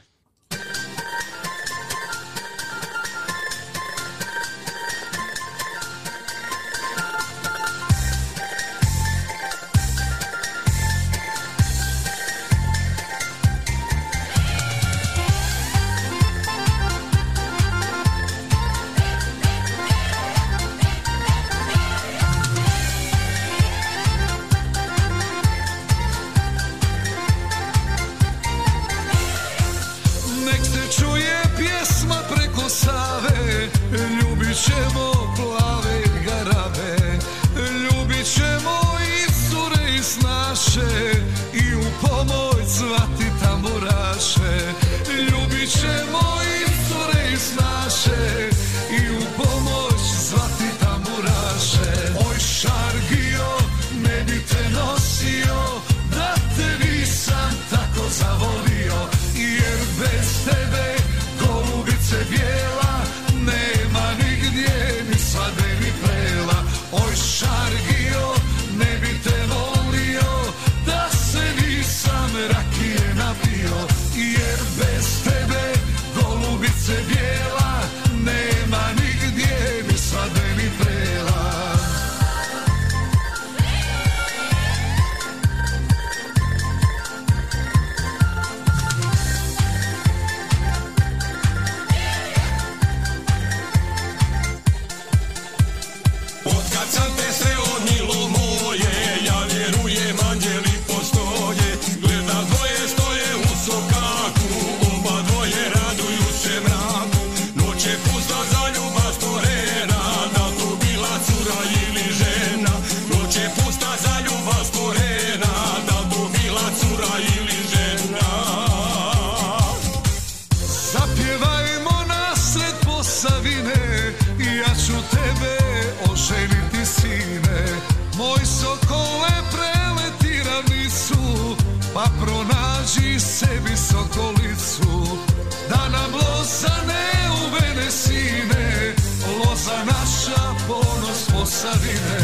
snaše i u pomoć zvati tamburaše, ljubit ćemo salirme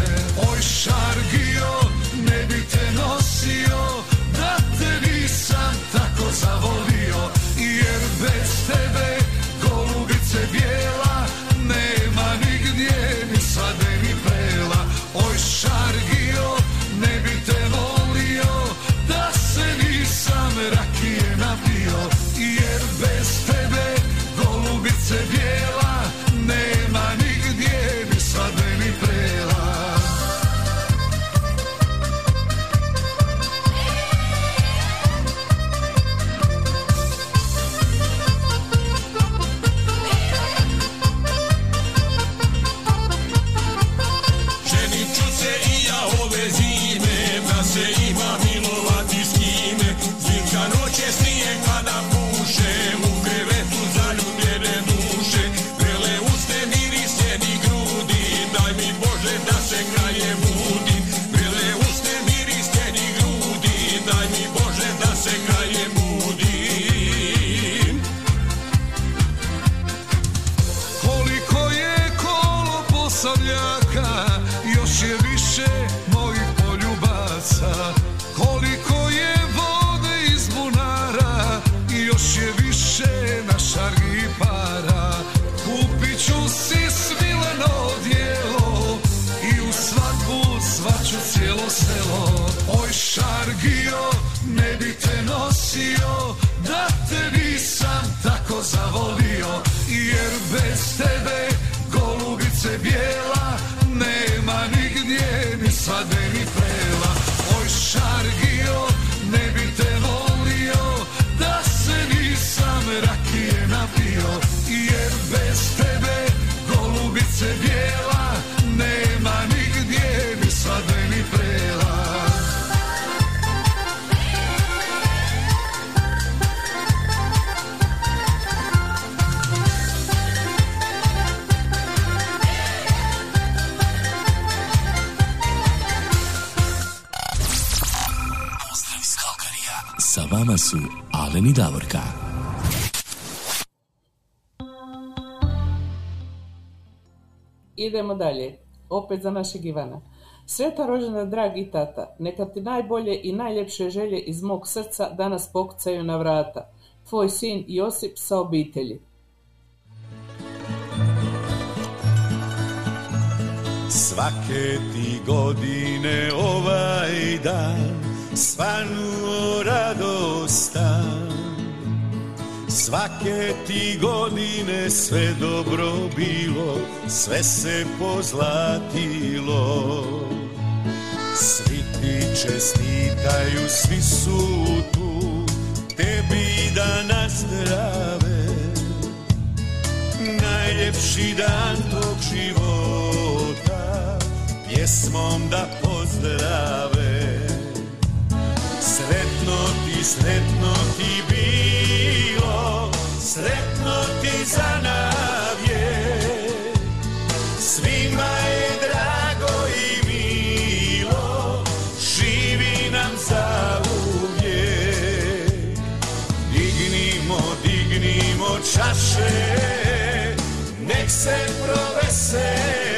Idemo dalje. Opet za našeg Ivana. Sveta rođena, dragi tata, neka ti najbolje i najljepše želje iz mog srca danas pokucaju na vrata. Tvoj sin Josip sa obitelji. Svake ti godine ovaj dan svanuo radostan Svake ti godine sve dobro bilo, sve se pozlatilo. Svi ti čestitaju, svi su tu, tebi da nazdrave. Najljepši dan tog života, pjesmom da pozdrave. Sretno ti, sretno ti bilo, sretno ti za navje. Svima je drago i milo, živi nam za uvijek. Dignimo, dignimo čaše, nek se proveseli.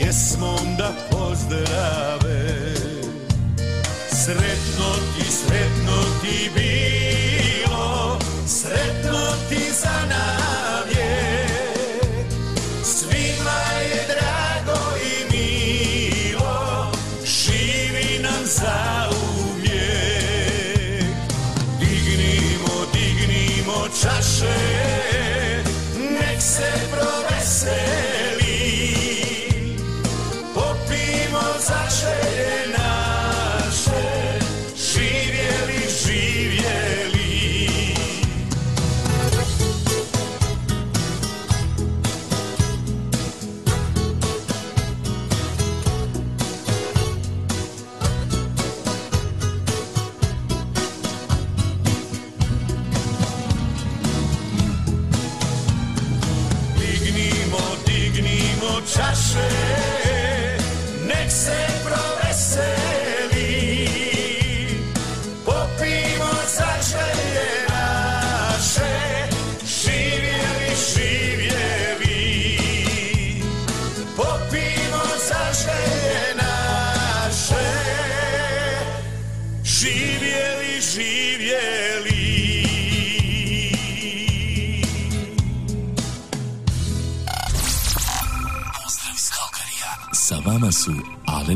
Pjesmom da pozdrave. Sretno ti, sretno ti bilo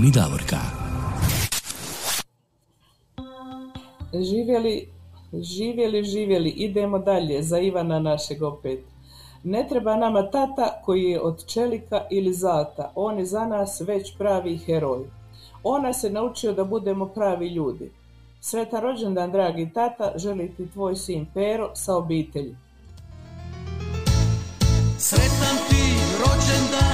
I Davorka. Živjeli, živjeli, živjeli, idemo dalje za Ivana našeg opet. Ne treba nama tata koji je od čelika ili zata, on je za nas već pravi heroj. On nas je naučio da budemo pravi ljudi. Sretan rođendan, dragi tata, želi ti tvoj sin Pero sa obitelji. Sretan ti rođendan,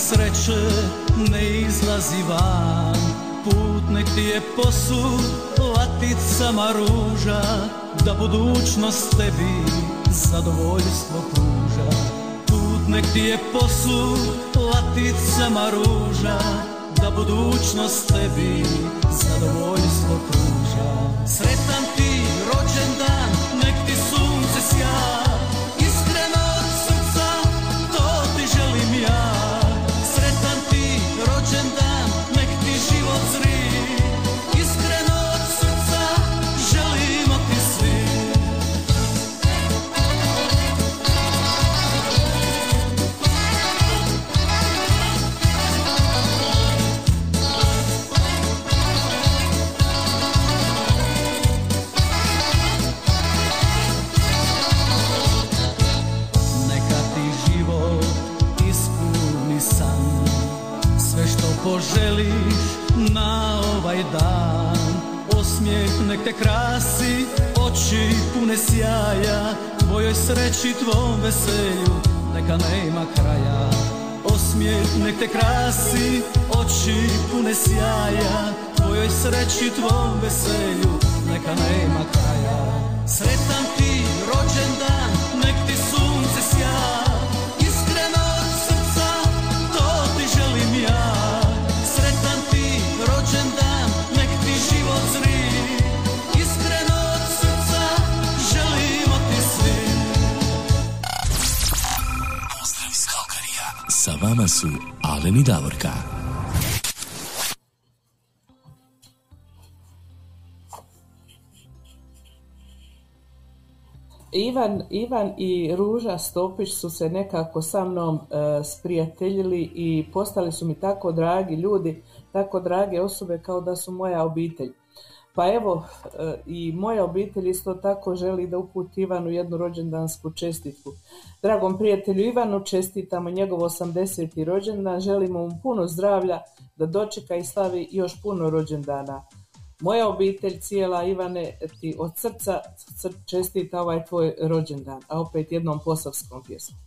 sreće ne izlazi van. Put nek ti je posud laticama ruža Da budućnost tebi zadovoljstvo pruža. Put nek ti je posud laticama ruža Da budućnost tebi zadovoljstvo pruža. Sretan ti dan. Osmijeh nek te krasi, oči pune sjaja. Tvojoj sreći, tvom veselju, neka nema kraja. Osmijeh nek te krasi, oči pune sjaja. Tvojoj sreći, tvom veselju, neka nema kraja. Sretan ti rođendan, vama su Alen i Davorka. Ivan, Ivan i Ruža Stopić su se nekako sa mnom e, sprijateljili i postali su mi tako dragi ljudi, tako drage osobe kao da su moja obitelj. Pa evo, e, i moja obitelj isto tako želi da uputi Ivanu jednu rođendansku čestitku. Dragom prijatelju Ivanu čestitamo njegov 80. rođendan, želimo mu puno zdravlja, da dočeka i slavi još puno rođendana. Moja obitelj cijela Ivane ti od srca sr- čestita ovaj tvoj rođendan, a opet jednom posavskom pjesmom.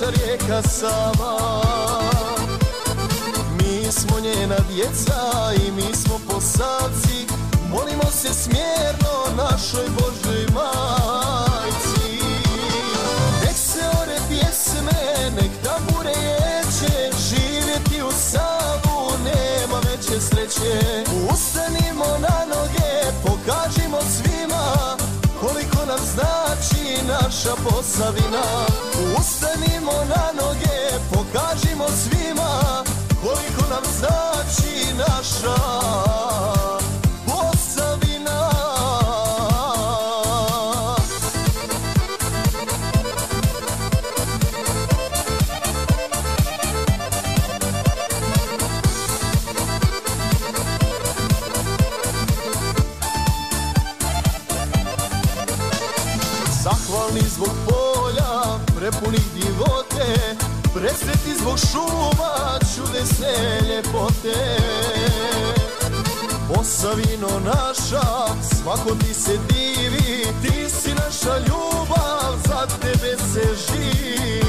Naša rijeka Sava Mi smo njena djeca i mi smo posavci Molimo se smjerno našoj Božoj majci. Nek se ore pjesme, nek tambure ječe. Živjeti u Savu nema veće sreće naša Posavina. Ustanimo na noge, pokažimo svima Koliko nam znači naša Zbog šuma, čudesne ljepote Posavino naša, svako ti se divi Ti si naša ljubav, za tebe se živi.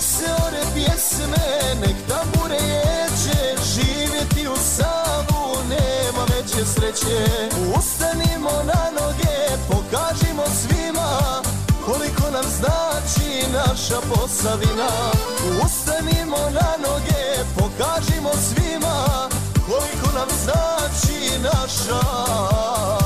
Se ore pjesme, nek tambure ječe Živjeti u Savu nema veće sreće. Ustanimo na noge, pokažimo nam znači naša posavina Ustanimo na noge, pokažimo svima Koliko nam znači naša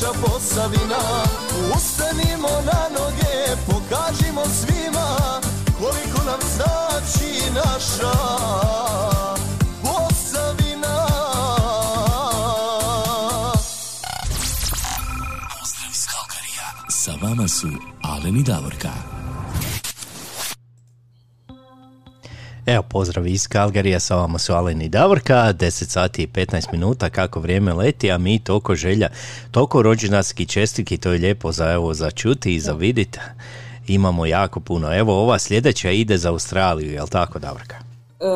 naša posavina Ustanimo na noge, pokažimo svima Koliko nam znači naša posavina Pozdrav iz Kalkarija. Sa vama su Alen i Davorka. Evo, pozdrav iz Kalgarija, sa vama su Alen i Davorka, 10 sati i 15 minuta, kako vrijeme leti, a mi toliko želja, toliko rođendanski čestitki, to je lijepo za, evo, za čuti i za vidjeti. Imamo jako puno. Evo, ova sljedeća ide za Australiju, jel tako, Davorka? E,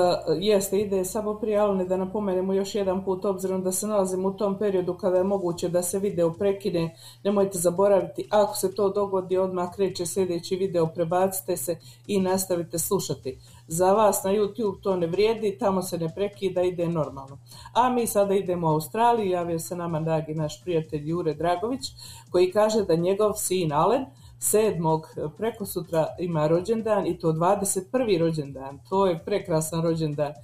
jeste, ide samo prije Alene da napomenemo još jedan put, obzirom da se nalazimo u tom periodu kada je moguće da se video prekine, nemojte zaboraviti, ako se to dogodi, odmah kreće sljedeći video, prebacite se i nastavite slušati. Za vas na YouTube to ne vrijedi, tamo se ne prekida, ide normalno. A mi sada idemo u Australiju, javio se nama dragi naš prijatelj Jure Dragović, koji kaže da njegov sin Alen, sedmog preko sutra ima rođendan i to 21. rođendan. To je prekrasan rođendan. E,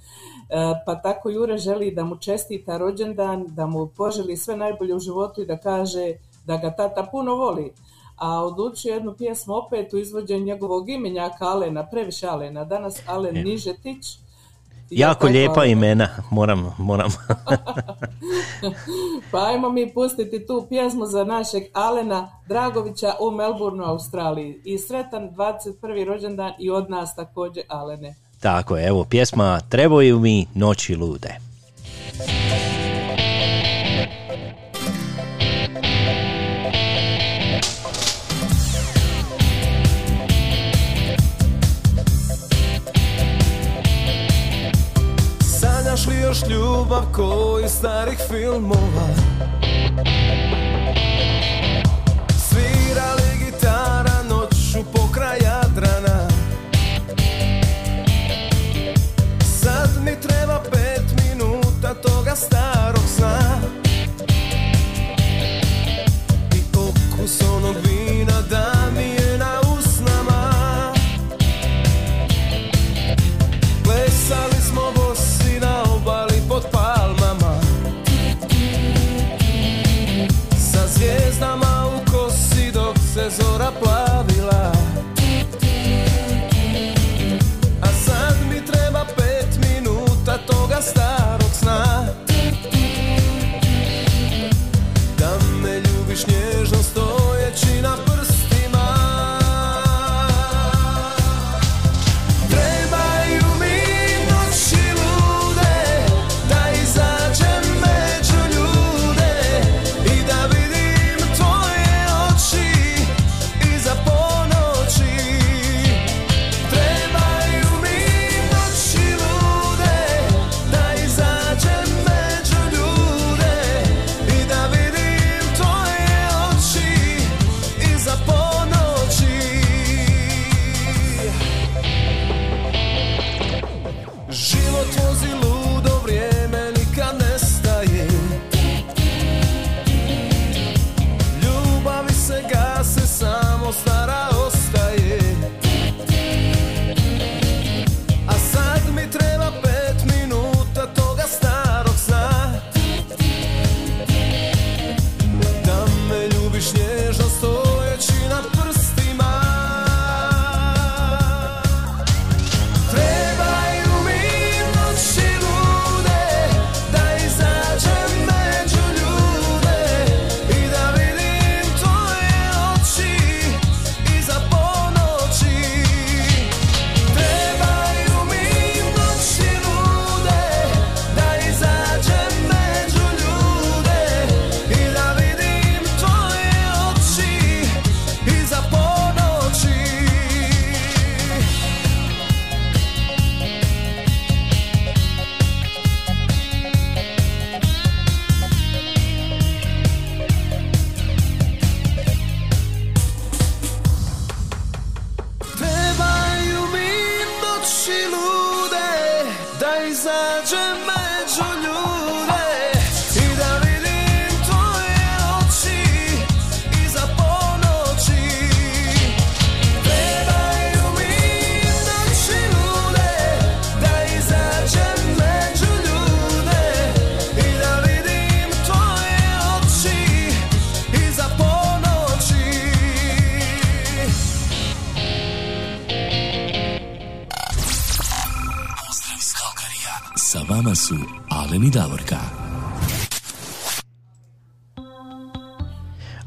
Pa tako Jure želi da mu čestita rođendan, da mu poželi sve najbolje u životu i da kaže da ga tata puno voli. A odlučio jednu pjesmu opet u izvođenju njegovog imenjaka Alena, previše Alena. Danas Alen. Nižetić. Jako tako, lijepa imena, moram, moram. Pa ajmo mi pustiti tu pjesmu za našeg Alena Dragovića u Melbourneu, Australiji. I sretan 21. rođendan i od nas također Alene. Tako je, evo pjesma Trebaju mi noći lude. Još ljubav ko starih filmova. Svira li gitara noću pokraj Jadrana. Sad mi treba pet minuta toga starog sna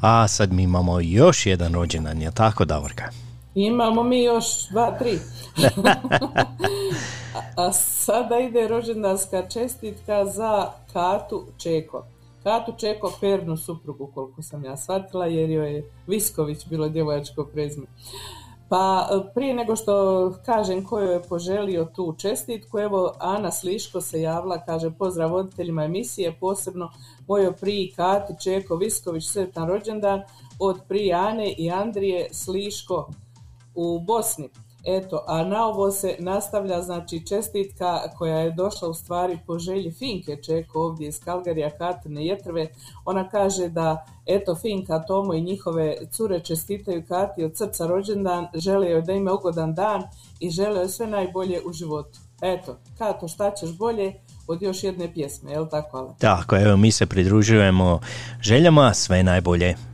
A sad mi imamo još jedan rođendan, je tako Davorka? Imamo mi još dva, tri. a, sada ide rođendanska čestitka za Katu Čeko. Katu Čeko, pernu suprugu, koliko sam ja shvatila, jer joj je Visković bilo djevojačko prezime. Pa e, prije nego što kažem ko je poželio tu čestitku, evo Ana Sliško se javila, kaže pozdrav voditeljima emisije, posebno mojoj priji Kati Čeko Visković, sretan rođendan od prije Ane i Andrije Sliško u Bosni. Eto, a na ovo se nastavlja znači čestitka koja je došla u stvari po želji Finke Čeko ovdje iz Kalgarija Katine Jetrve. Ona kaže da eto Finka, Tomo i njihove cure čestitaju Kati od srca rođendan, žele joj da ima ugodan dan i žele joj sve najbolje u životu. Eto, Kato, šta ćeš bolje od još jedne pjesme, jel tako? Tako, evo mi se pridružujemo željama, sve najbolje.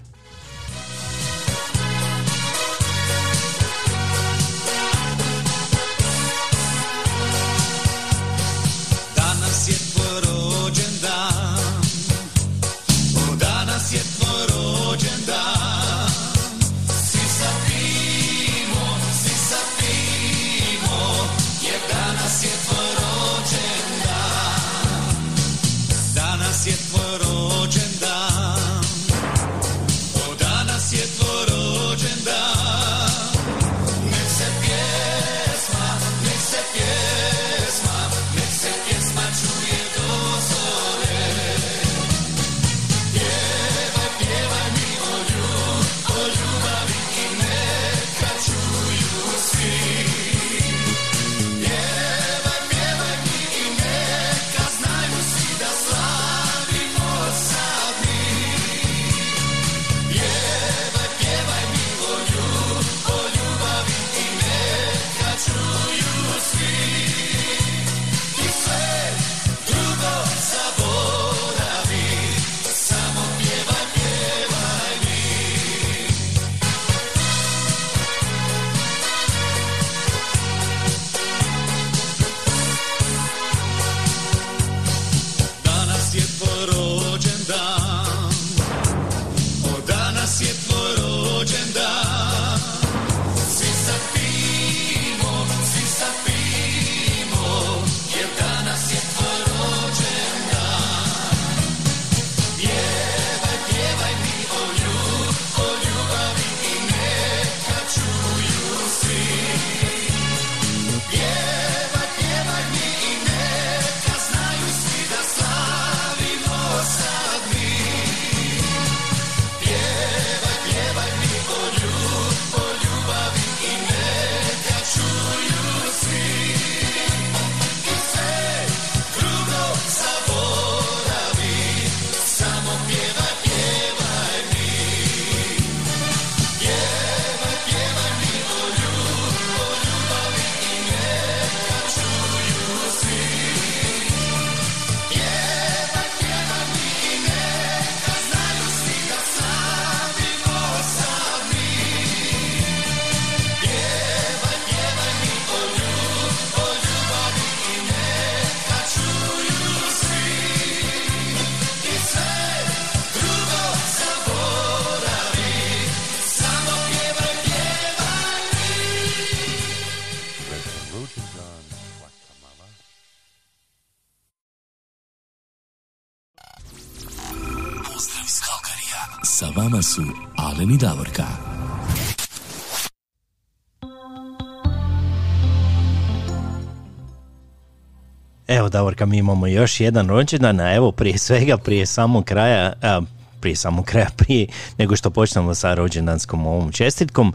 Evo Davorka, mi imamo još jedan rođendan, a evo prije svega, prije samog kraja, a, prije samog kraja, prije nego što počnemo sa rođendanskom ovom čestitkom,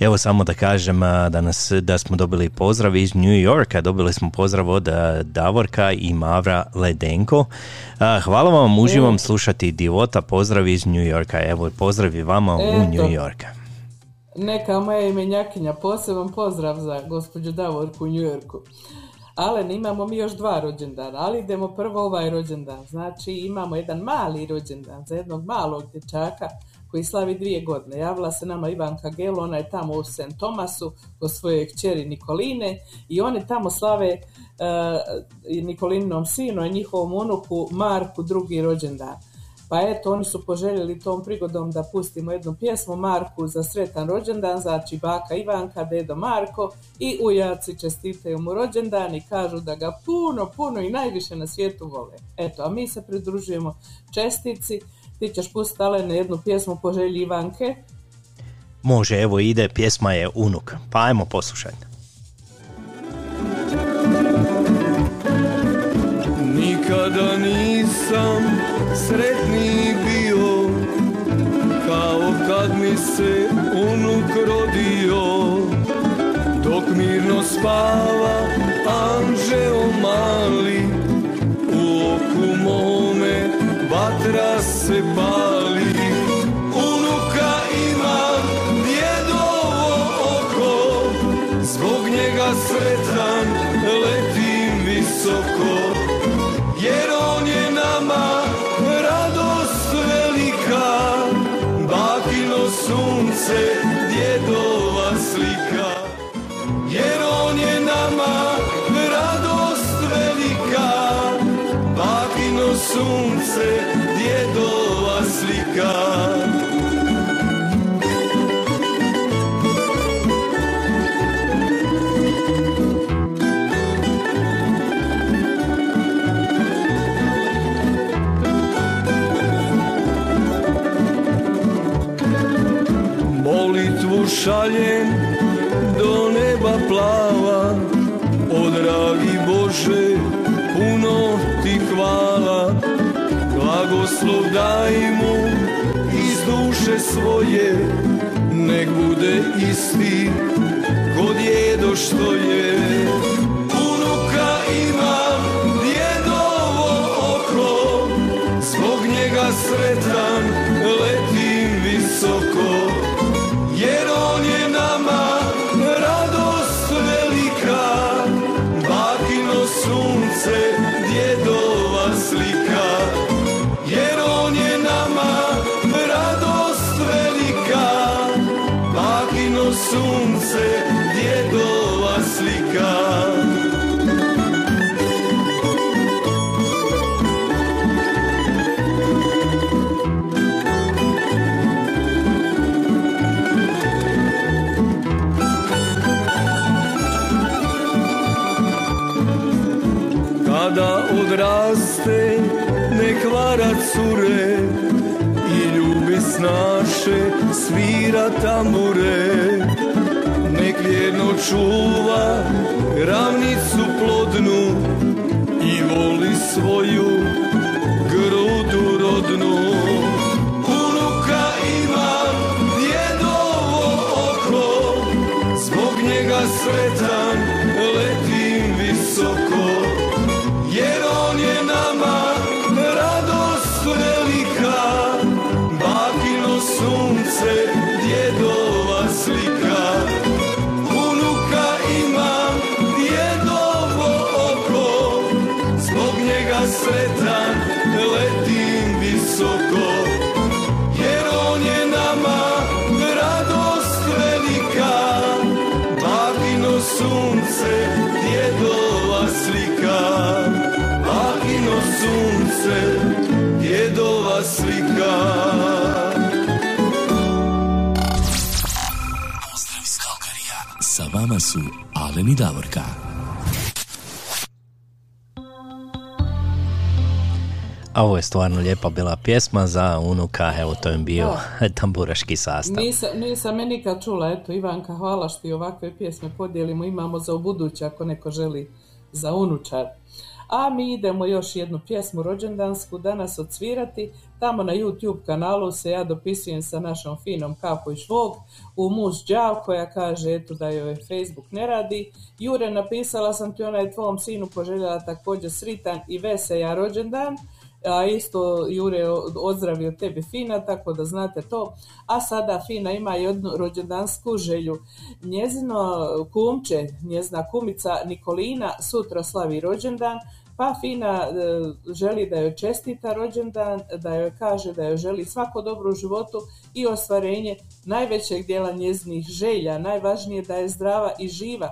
evo samo da kažem a, da, nas, da smo dobili pozdrav iz New Yorka, dobili smo pozdrav od a, Davorka i Mavra Ledenko. A, hvala vam, uživam slušati Divota, pozdrav iz New Yorka, evo pozdrav i vama u Eto. New Yorka. Neka moja imenjakinja, poseban pozdrav za gospođu Davorku u New Yorku. Alen, imamo mi još dva rođendana, ali idemo prvo ovaj rođendan. Znači, imamo jedan mali rođendan za jednog malog dječaka koji slavi dvije godine. Javila se nama Ivanka Gelo, ona je tamo u St. Tomasu kod svoje kćeri Nikoline i oni tamo slave uh, Nikolininom sinu i njihovom unuku Marku drugi rođendan. Pa eto, oni su poželjeli tom prigodom da pustimo jednu pjesmu Marku za sretan rođendan, znači baka Ivanka, dedo Marko i ujaci čestitaju mu rođendan i kažu da ga puno, puno i najviše na svijetu vole. Eto, a mi se pridružujemo čestici. Ti ćeš pustiti Alene jednu pjesmu po želji Ivanke. Može, evo ide, pjesma je Unuk. Pa ajmo poslušati. Nikada nisam sretniji bio Kao kad mi se unuk rodio. Dok mirno spava anđeo mali U oku mome vatra se pali. Unuka imam djedovo oko Zbog njega sretan letim visoko sunce, djedova slika. Jer on je nama radost velika, bakino sunce, djedova slika. Šaljem do neba plava. O dragi Bože, puno ti hvala. Blagoslov daj mu iz duše svoje. Nek bude isti ko djedo što je cure i ljubi snaše svira tambure nek vjerno čuva ravnicu plodnu i voli svoju grudu rodnu. Unuka imam djedovo oko zbog njega sretan su Alen i Davorka. A ovo je stvarno lijepa bila pjesma za unuka, evo to je bio tamburaški sastav. Nisam, nisam me nikad čula, eto Ivanka, hvala što i ovakve pjesme podijelimo, imamo za ubuduće ako neko želi za unučar. A mi idemo još jednu pjesmu rođendansku danas odsvirati. Tamo na YouTube kanalu se ja dopisujem sa našom finom Kapo i Švog u muž Đav koja kaže eto da joj Facebook ne radi. Jure, napisala sam ti ona je tvom sinu poželjela također sritan i veselja rođendan. a isto Jure ozdravio tebi Fina, tako da znate to. A sada Fina ima jednu rođendansku želju. Njezino kumče, njezina kumica Nikolina sutra slavi rođendan, pa Fina e, želi da joj čestita rođendan, da joj kaže da joj želi svako dobro u životu i ostvarenje najvećeg dijela njezinih želja. Najvažnije da je zdrava i živa.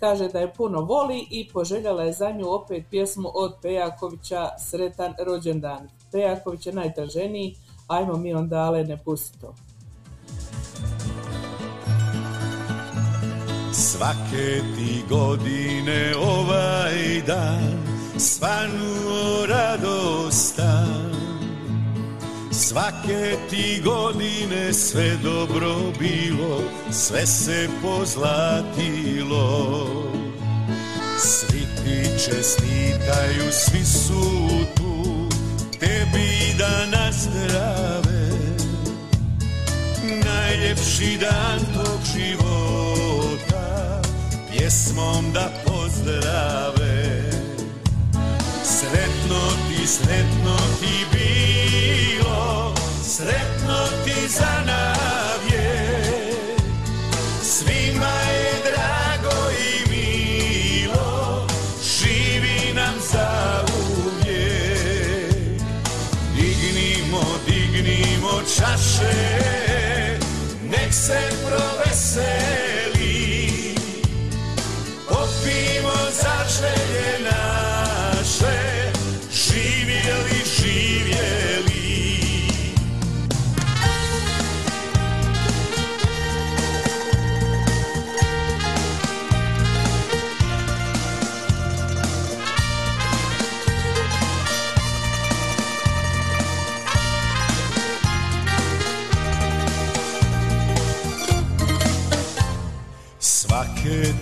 Kaže da je puno voli i poželjela je za nju opet pjesmu od Pejakovića Sretan rođendan. Pejaković je najtraženiji, ajmo mi onda ale ne pusti to. Svake ti godine ovaj dan svanuo radostan Svake ti godine sve dobro bilo, sve se pozlatilo. Svi ti čestitaju, svi su tu, tebi da nazdrave. Najljepši dan tog života, pjesmom da pozdrave Sretno ti, sretno ti bilo, sretno ti za navje. Svima je drago i milo, živi nam za uvijek. Dignimo, dignimo čaše, nek se proveseli.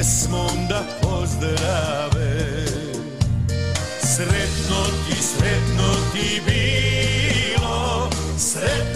Pjesmom da pozdrave. Sretno ti, sretno ti bilo Sretno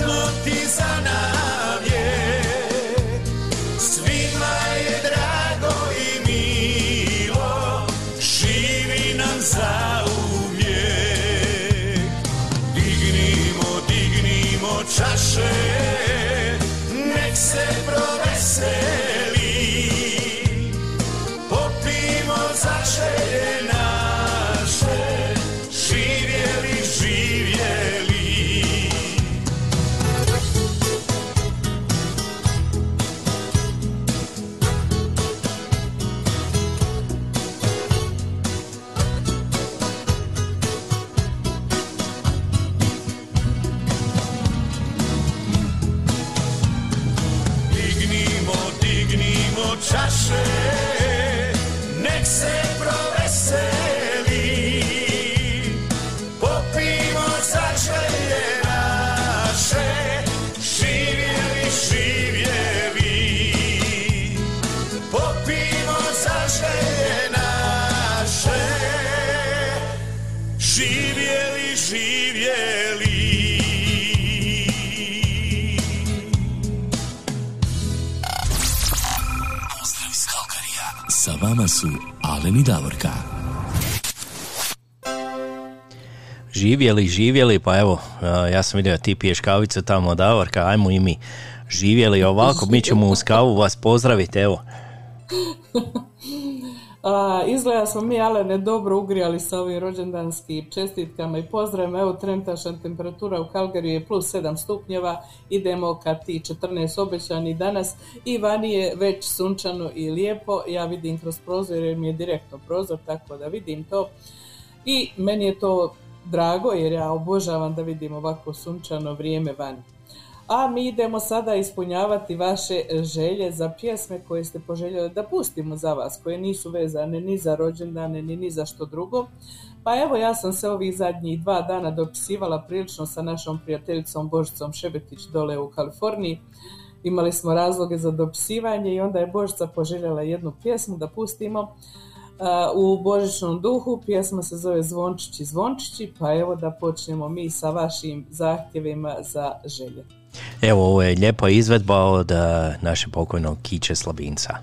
Živjeli, živjeli, pa evo, ja sam vidio ti piješ kavicu tamo Davorka, ajmo i mi. Živjeli ovako, mi ćemo uz kavu vas pozdraviti, evo. A, izgleda smo mi Alene dobro ugrijali sa ovim rođendanskim čestitkama i pozdravima. Evo trenutačna temperatura u Kalgariju je plus 7 stupnjeva. Idemo ka ti 14 obećani danas i vani je već sunčano i lijepo. Ja vidim kroz prozor jer mi je direktno prozor tako da vidim to. I meni je to drago jer ja obožavam da vidim ovako sunčano vrijeme vani. A mi idemo sada ispunjavati vaše želje za pjesme koje ste poželjeli da pustimo za vas, koje nisu vezane ni za rođendane, ni ni za što drugo. Pa evo, ja sam se ovih zadnjih dva dana dopisivala prilično sa našom prijateljicom Božicom Šebetić dole u Kaliforniji. Imali smo razloge za dopisivanje i onda je Božica poželjela jednu pjesmu da pustimo u božićnom duhu. Pjesma se zove Zvončići, zvončići, pa evo da počnemo mi sa vašim zahtjevima za želje. Evo, ovo je lijepa izvedba od uh, naše pokojnog Kiće Slabinca.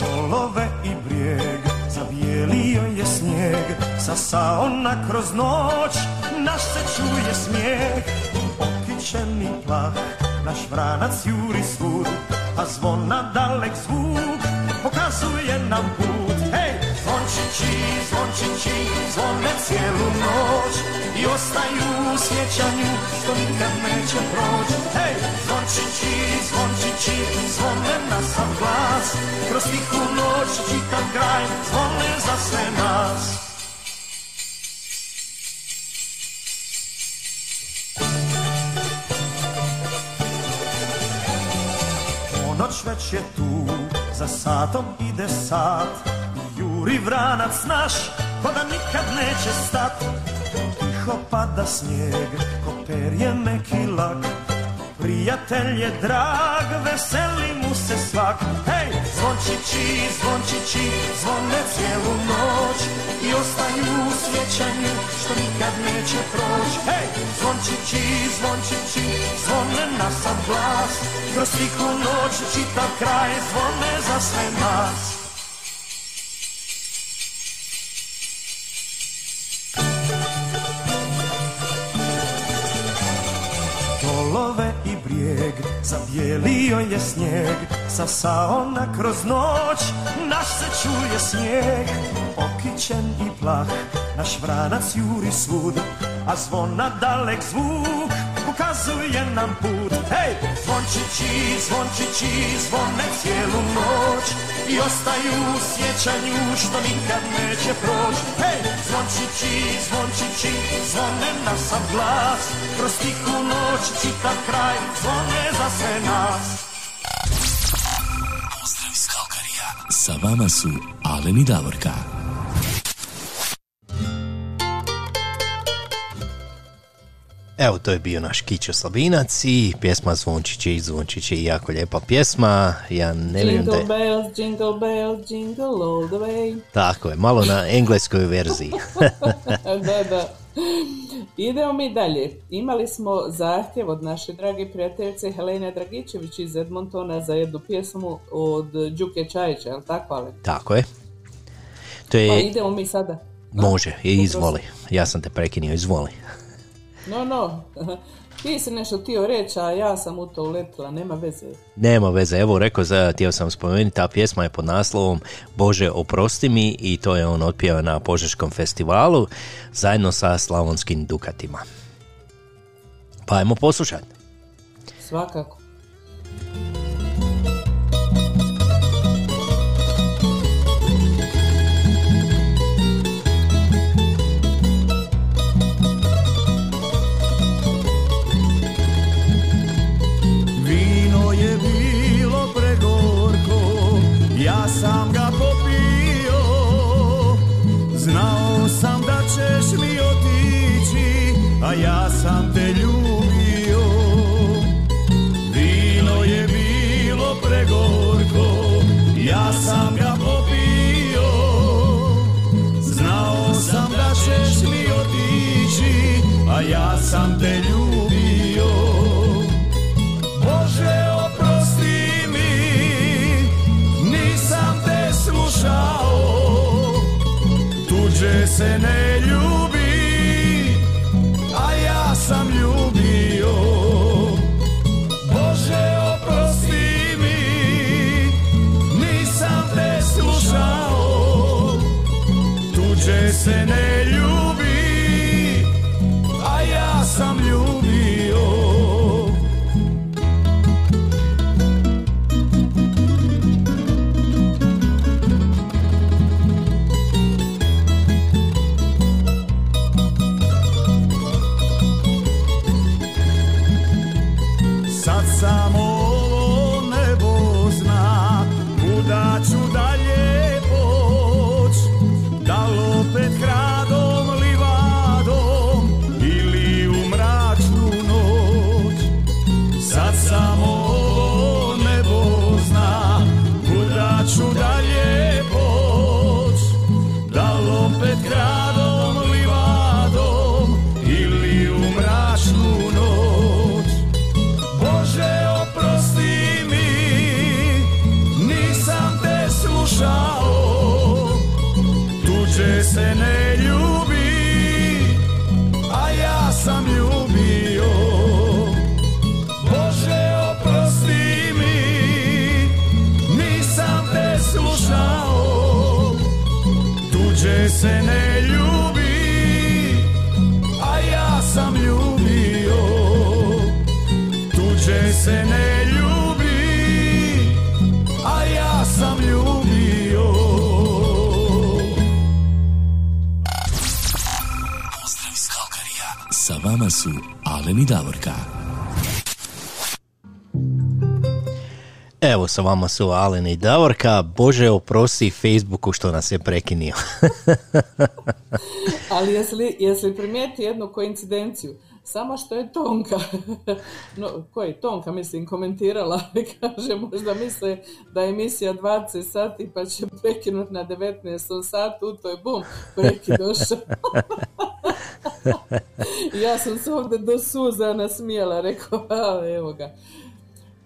Dolove i brijeg, zabijelio je snijeg, sasao na kroz noć, naš se čuje smijeh, okićeni plah, naš vranac juri svud, a zvona dalek zvuk, pokazuje nam put. Hej, zvončići, zvončići, zvone cijelu noć i ostaju u sjećanju što nikad neće proći. Hej, zvončići, zvončići, zvone na sam glas, kroz tihu noć čitav kraj, zvone za sve nas. Ponoć već je tu, za satom ide sat Juri vranac naš, ko da nikad neće stat. Tiho pada snijeg, ko perje meki lak Prijatelj je drag, veseli mu se svak. Hej, zvončići, zvončići, zvone cijelu noć I ostaju u sjećanju, što nikad neće proći Hej, zvončići, zvončići, zvone na sam glas. Kroz tihu noć čitav kraj, zvone za sve nas zabijelio je snijeg, sasao na kroz noć, naš se čuje smijeh, okićen i plah, naš vranac juri svud, a zvona dalek zvuk, ukazuje nam put. Hej, zvončići, zvončići, zvone cijelu noć i ostaju u sjećanju što nikad neće proći. Hej, zvončići, zvončići, zvone na sam glas, kroz tihu noć čitav kraj, zvone za sve nas. Pozdrav iz Kalkarija. Sa vama su Alen i Davorka. Evo, to je bio naš Kićo Slabinac i pjesma Zvončići i Zvončići, jako lijepa pjesma. Ja ne vjerujem da Jingle je... bells, jingle bells, jingle all the way. Tako je, malo na engleskoj verziji. da, da. Idemo mi dalje. Imali smo zahtjev od naše drage prijateljice Helene Dragičević iz Edmontona za jednu pjesmu od Đuke Čajića, je li tako, ale? Tako je. To Pa je... idemo mi sada. Može, izvoli. Ja sam te prekinio, izvoli. No, no. Ti si nešto htio reći, a ja sam u to uletila, nema veze. Nema veze, evo rekao, za, htio sam spomenuti, ta pjesma je pod naslovom Bože oprosti mi i to je on otpjeva na Požeškom festivalu zajedno sa Slavonskim Dukatima. Pa ajmo poslušati. Svakako. Ja sam te ljubio. Bože oprosti mi, nisam te slušao, tuđe se ne ljubi, a ja sam ljubio. Bože oprosti mi, nisam te slušao, tuđe se ne su Alen i Davorka. Evo sa vama su Alen i Davorka. Bože, oprosti Facebooku što nas je prekinio. Ali jesi li, jesi li primijeti jednu koincidenciju? Samo što je Tonka, no, koji Tonka mislim komentirala, kaže možda misle da je emisija 20 sati pa će prekinuti na 19 satu, u to je bum, preki došao. I ja sam se ovdje do suza nasmijela, rekao, a, evo ga.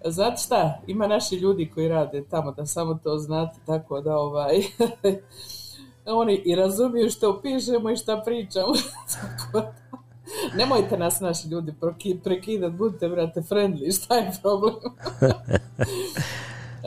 Znate šta, ima naši ljudi koji rade tamo, da samo to znate, tako da ovaj... Oni i razumiju što pišemo i što pričamo. Nemojte nas naši ljudi proki- prekidat, budite brate friendly, šta je problem?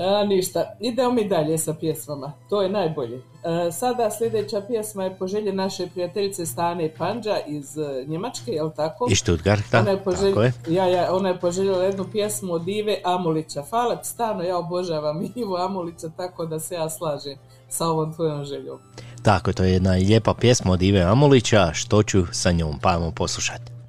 A, ništa, idemo mi dalje sa pjesmama, to je najbolje. E, sada sljedeća pjesma je po želji naše prijateljice Stane Panđa iz e, Njemačke, jel tako? Iz Stuttgarta, Ona je, poželj... tako je. Ja, ja, ona je poželjela jednu pjesmu od Ive Amulića. Hvala stano, ja obožavam Ivu Amulića, tako da se ja slažem sa ovom tvojom željom. Tako, to je jedna lijepa pjesma od Ive Amulića, što ću sa njom, pa ajmo poslušati.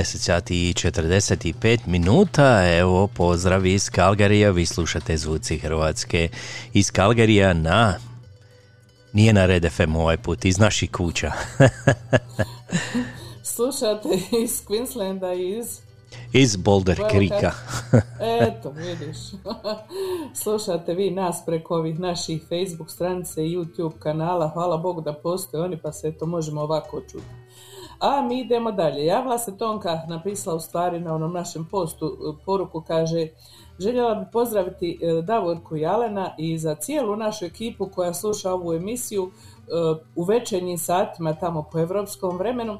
10 sati i 45 minuta, evo pozdrav iz Kalgarija, vi slušate Zvuci Hrvatske iz Kalgarija na, nije na Red FM ovaj put, iz naših kuća. Slušate iz Queenslanda i iz... iz Boulder Krika. Eto, vidiš. Slušate vi nas preko ovih naših Facebook stranice i YouTube kanala. Hvala Bogu da postoje oni, pa se eto možemo ovako čuti. A mi idemo dalje. Javila se Tonka, napisala u stvari na onom našem postu e, poruku, kaže Željela bi pozdraviti e, Davorku i Alena i za cijelu našu ekipu koja sluša ovu emisiju e, u večernjim satima tamo po evropskom vremenu.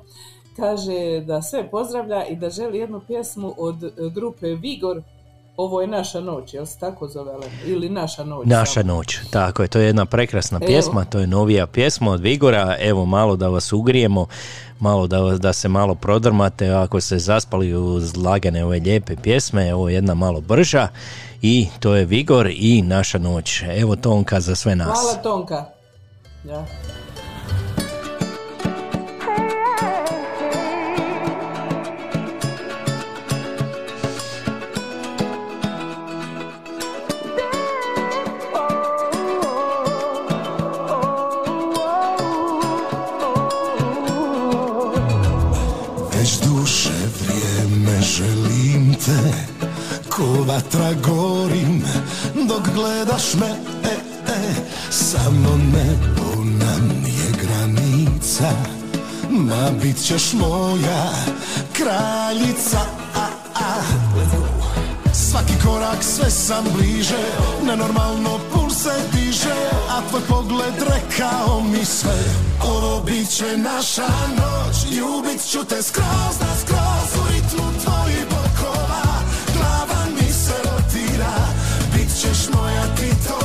Kaže da sve pozdravlja i da želi jednu pjesmu od grupe Vigor. Ovo je naša noć, jel se tako zove Alen? Ili naša noć? Naša noć, tako je, to je jedna prekrasna Evo. pjesma, to je novija pjesma od Vigora, evo malo da vas ugrijemo, malo da, vas- da se malo prodrmate, ako ste zaspali uz lagane ove lijepe pjesme, ovo je jedna malo brža i to je Vigor i Naša noć, evo Tonka za sve nas. Hvala Tonka. Ja. Vatra gorim dok gledaš me e, e, Samo nebo nam je granica. Ma bit ćeš moja kraljica a, a. Svaki korak sve sam bliže Nenormalno puls se diže A tvoj pogled rekao mi sve. Ovo bit će naša noć Ljubit ću te skroz na skroz ćeš moja ti to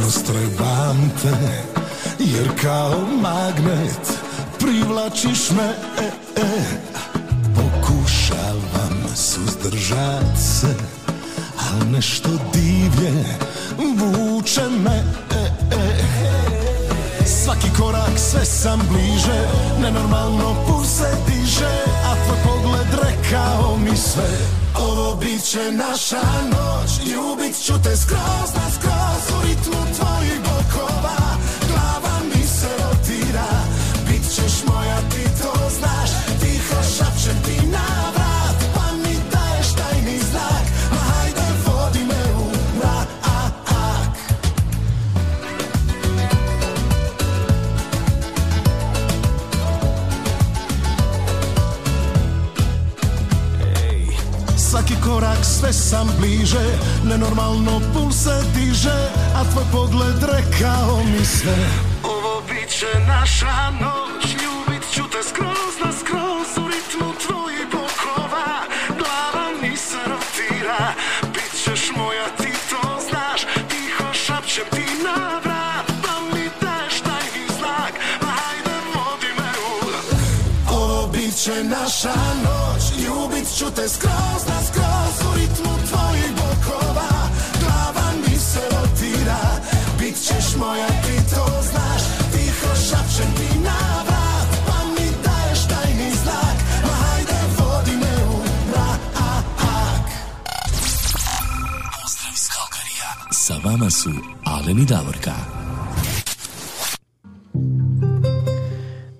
vječnost trebam te Jer kao magnet privlačiš me e, e. Pokušavam suzdržat se Al nešto divlje vuče me e, e. Svaki korak sve sam bliže Nenormalno puls se diže A tvoj pogled rekao mi sve. Ovo bit će naša noć Ljubit ću te skroz na skroz U ritmu tvojih korak sve sam bliže Nenormalno puls se diže A tvoj pogled rekao mi sve. Ovo bit će naša noć Ljubit ću te skroz na skroz U ritmu tvojih bokova. Glava mi se rotira Bit ćeš moja ti to znaš. Tiho šapćem ti na vrat Pa mi daješ tajni znak Ma hajde vodi me u ovo bit će naša noć Ljubit ću te skroz na skroz moja ti to znaš Tiho šapćem ti na vrat Pa mi daješ tajni znak Ma hajde vodi me u mrak Pozdrav iz Kalkarija. Sa vama su Alen i Davorka.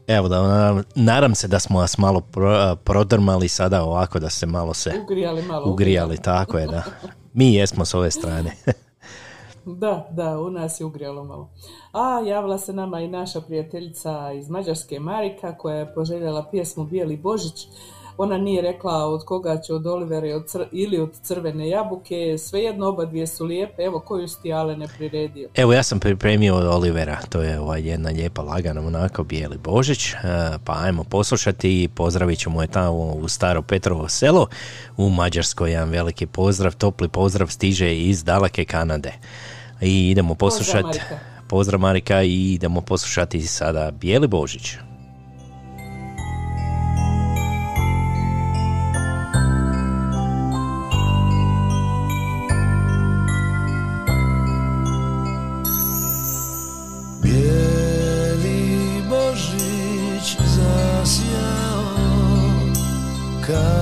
Evo da nadam, nadam se da smo vas malo pro- prodrmali sada ovako da se malo se Ugrijali malo. ugrijali, tako je da. Mi jesmo s ove strane. Da, da, u nas je ugrijalo malo. A javila se nama i naša prijateljica iz Mađarske Marika koja je poželjela pjesmu Bijeli Božić ona nije rekla od koga će od Olivera ili od crvene jabuke, svejedno oba dvije su lijepe, evo koju si ti Ale ne priredio. Evo ja sam pripremio od Olivera, to je ovaj jedna lijepa lagana onako bijeli božić, e, pa ajmo poslušati i pozdravit ćemo je tamo u staro Petrovo selo u Mađarskoj, jedan veliki pozdrav, topli pozdrav stiže iz daleke Kanade. I idemo poslušati, Marika. pozdrav Marika i idemo poslušati sada bijeli božić. Bijeli Božić zasjao kao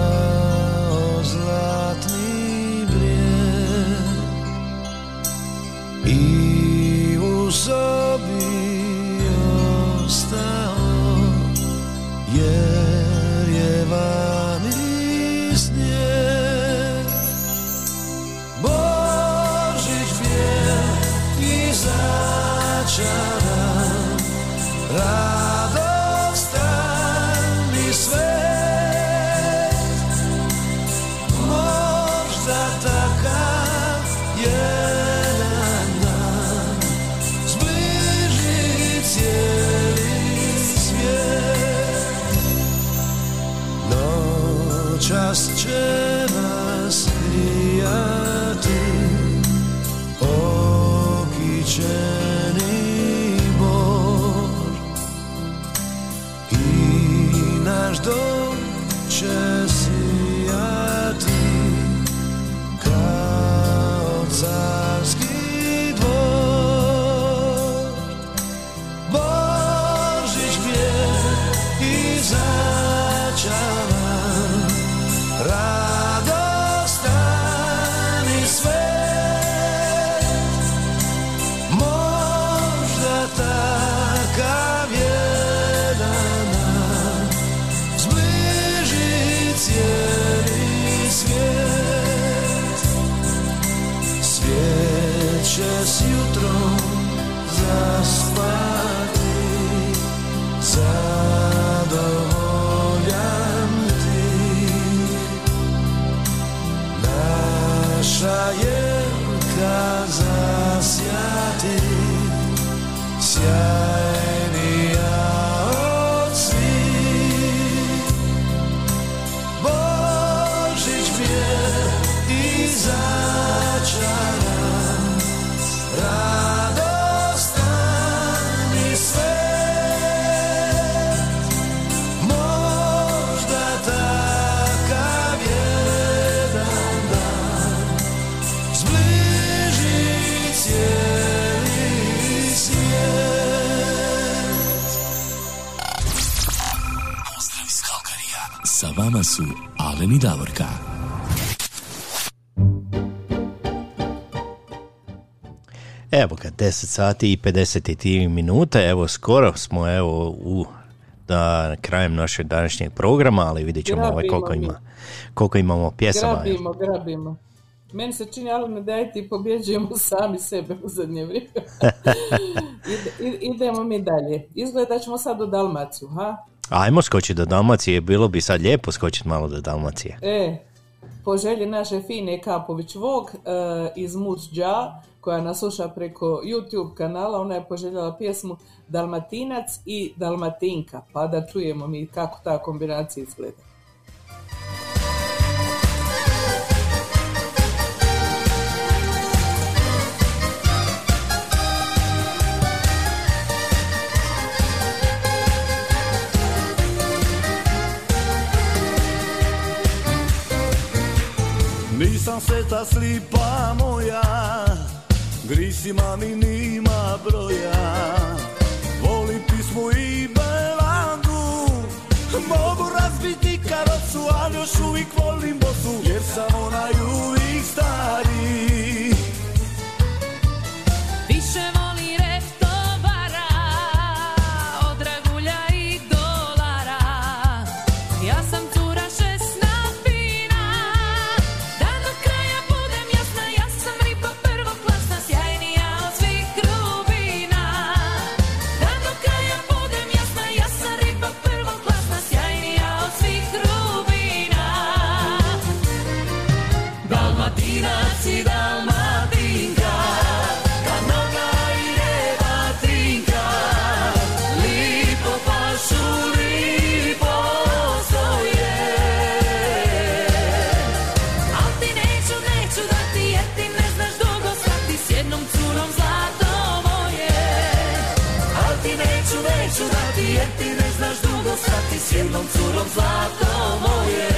vama su Alen i Davorka. Evo ga, 10 sati i 53 minute, evo skoro smo evo u da, krajem našeg današnjeg programa, ali vidjet ćemo ovaj, koliko, ima, koliko imamo pjesama. Grabimo, grabimo. Meni se čini, ali ne dajte i pobjeđujemo sami sebe u zadnje vrijeme. Ide- idemo mi dalje. Izgleda da ćemo sad u Dalmaciju, ha? Ajmo skočiti do Dalmacije, bilo bi sad lijepo skočiti malo do Dalmacije. E, po želji naše Fine Kapović Vog e, iz Muđa, koja nas sluša preko YouTube kanala, ona je poželjela pjesmu Dalmatinac i Dalmatinka, pa da čujemo mi kako ta kombinacija izgleda. Nisam sveta slipa moja, grisima mi nima broja. Volim pismu i belandu, mogu razbiti karocu, ali još uvijek volim bosu, jer sam onaj uvijek stari. Zlato moje.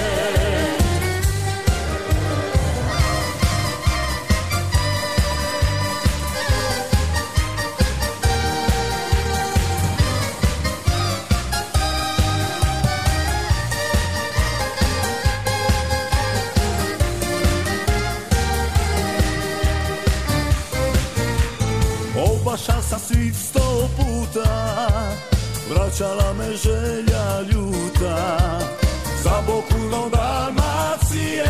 Oba šasa svih sto puta Vraćala me želja ljuta. Za bokulom Dalmacije.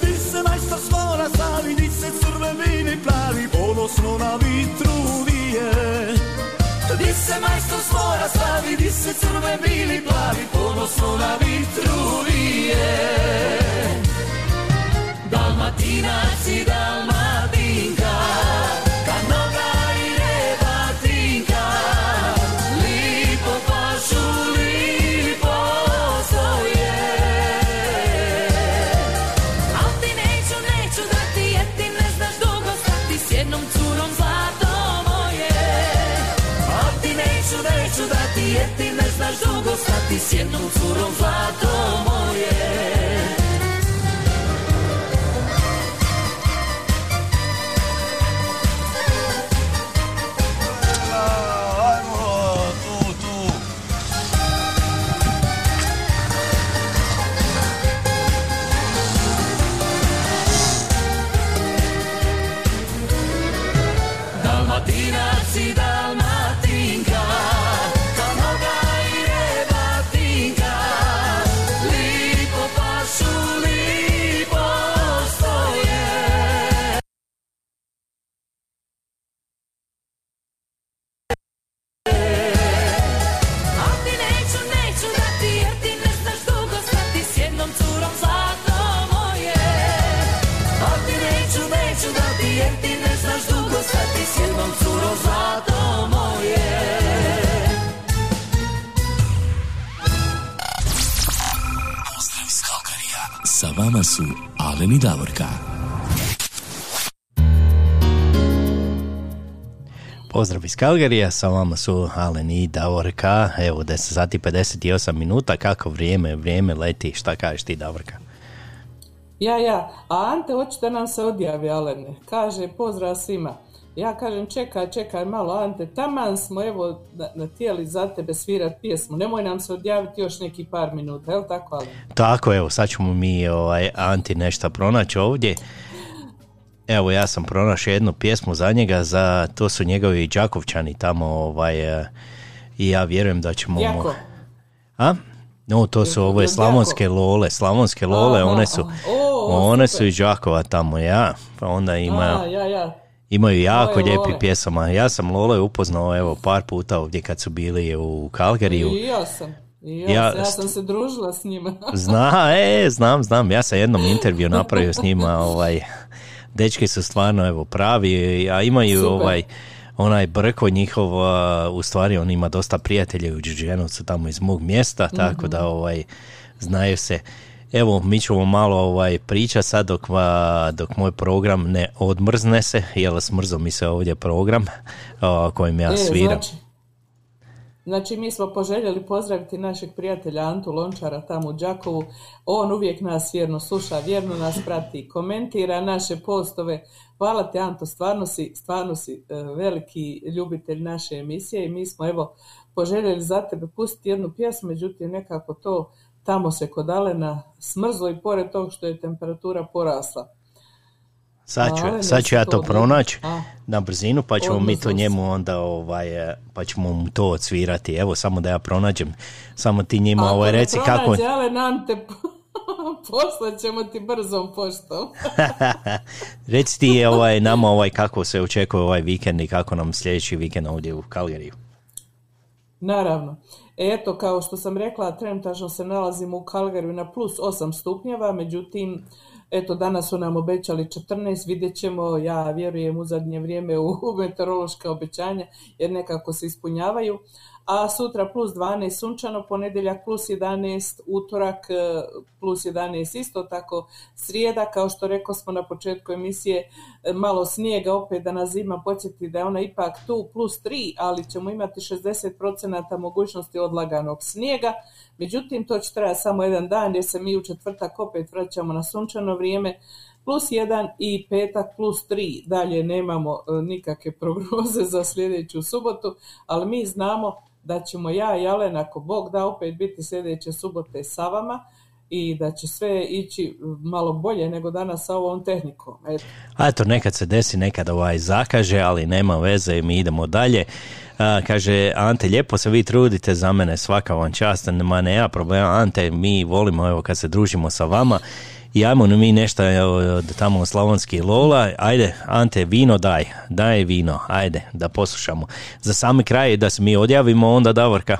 Ti se majstor svora stavi Di se crve vini plavi Ponosno na vitru vije. Di se majstor svora stavi, di se crve bili plavi, ponosno na vitru vije. Dalmatinac i Dalmatinka, s jednom curom zlato moje. Iz Kalgarija, sa vama su Alen i Davorka. Evo, 10 sati 58 minuta, kako vrijeme, vrijeme leti. Šta kažeš ti, Davorka? Ja, ja. A Ante hoće da nam se odjavi, Alene. Kaže, pozdrav svima. Ja kažem, čekaj, čekaj malo, Ante, taman smo evo na- natijeli za tebe svirat pjesmu. Nemoj nam se odjaviti još neki par minuta, je li tako, Alen? Tako, evo, sad ćemo mi ovaj, Anti nešto pronaći ovdje. Evo, ja sam pronašao jednu pjesmu za njega, za, to su njegovi Đakovčani tamo, ovaj, eh, i ja vjerujem da ćemo... Jako. A? No, to su ove slavonske lole, slavonske lole, one su, one su iz Đakova tamo, ja. Pa onda ima, ja, ja. imaju jako lijepi pjesama. Ja sam Lole upoznao evo par puta ovdje kad su bili u Kalgariju. I ja sam. I ja, Ja sam, ja sam se družila s njima. Zna, e, znam, znam. Ja sam jednom intervju napravio s njima, ovaj, dečki su stvarno evo pravi, a imaju Super. ovaj onaj Brko njihov, u stvari on ima dosta prijatelja u Đurđenovcu tamo iz mog mjesta, tako da ovaj znaju se. Evo, mi ćemo malo ovaj priča sad dok, dok moj program ne odmrzne se, jer smrzo mi se ovdje program a, kojim ja E, sviram. Znači, znači, mi smo poželjeli pozdraviti našeg prijatelja Antu Lončara tamo u Đakovu. On uvijek nas vjerno sluša, vjerno nas prati, komentira naše postove. Hvala ti Anto, stvarno si, stvarno si e, veliki ljubitelj naše emisije i mi smo evo poželjeli za tebe pustiti jednu pjesmu, međutim nekako to tamo se kod Alena smrzlo i pored tog što je temperatura porasla. Sad ću, Ale, sad ću ja to pronaći A. na brzinu, pa ćemo Odmah mi to njemu onda, ovaj, e, pa ćemo mu to odsvirati. Evo, samo da ja pronađem, samo ti njima Ako ovaj, reci kako... pronađe Alen Ante, poslat ćemo ti brzom poštom. reci ti ovaj, nama ovaj, kako se očekuje ovaj vikend i kako nam sljedeći vikend ovdje u Kalgariju. Naravno. Eto, kao što sam rekla, trenutačno se nalazimo u Kalgariju na plus 8 stupnjeva, međutim, eto, danas su nam obećali 14, vidjet ćemo, ja vjerujem u zadnje vrijeme u meteorološka obećanja, jer nekako se ispunjavaju, a sutra plus 12 sunčano, ponedjeljak plus 11, utorak e, plus 11 isto tako, srijeda. Kao što rekao smo na početku emisije, e, malo snijega opet da nas zima podsjeti da je ona ipak tu plus 3, ali ćemo imati 60% mogućnosti odlaganog snijega, međutim to će trajati samo jedan dan jer se mi u četvrtak opet vraćamo na sunčano vrijeme, plus 1 i petak plus 3. Dalje nemamo e, nikakve prognoze za sljedeću subotu, ali mi znamo da ćemo ja i Alen, ako Bog da, opet biti sljedeće subote sa vama i da će sve ići malo bolje nego danas sa ovom tehnikom. Eto. A eto, nekad se desi, nekad ovaj zakaže, ali nema veze, mi idemo dalje. A, kaže, Ante, lijepo se vi trudite za mene, svaka vam čast, ma nema problema, Ante, mi volimo, evo, kad se družimo sa vama, i ajmo mi nešto od tamo slavonski Lola, ajde, Ante, vino daj, daj vino, ajde, da poslušamo. Za sami kraj, da se mi odjavimo, onda Davorka.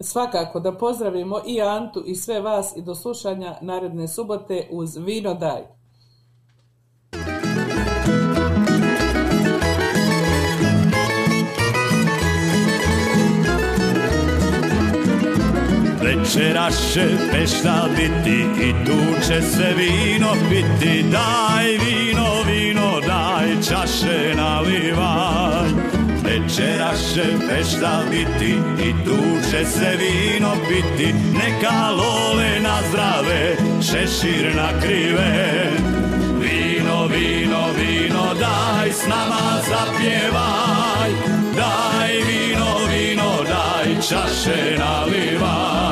Svakako da pozdravimo i Antu i sve vas i do slušanja naredne subote uz Vino Daj. Večeras će pešta biti i tu će se vino piti. Daj vino, vino, daj čaše nalivaj Večeras će pešta biti i tu će se vino piti. Neka lole na zdrave, šešir na krive. Vino, vino, vino, daj s nama zapjevaj. Daj vino, vino, daj čaše nalivaj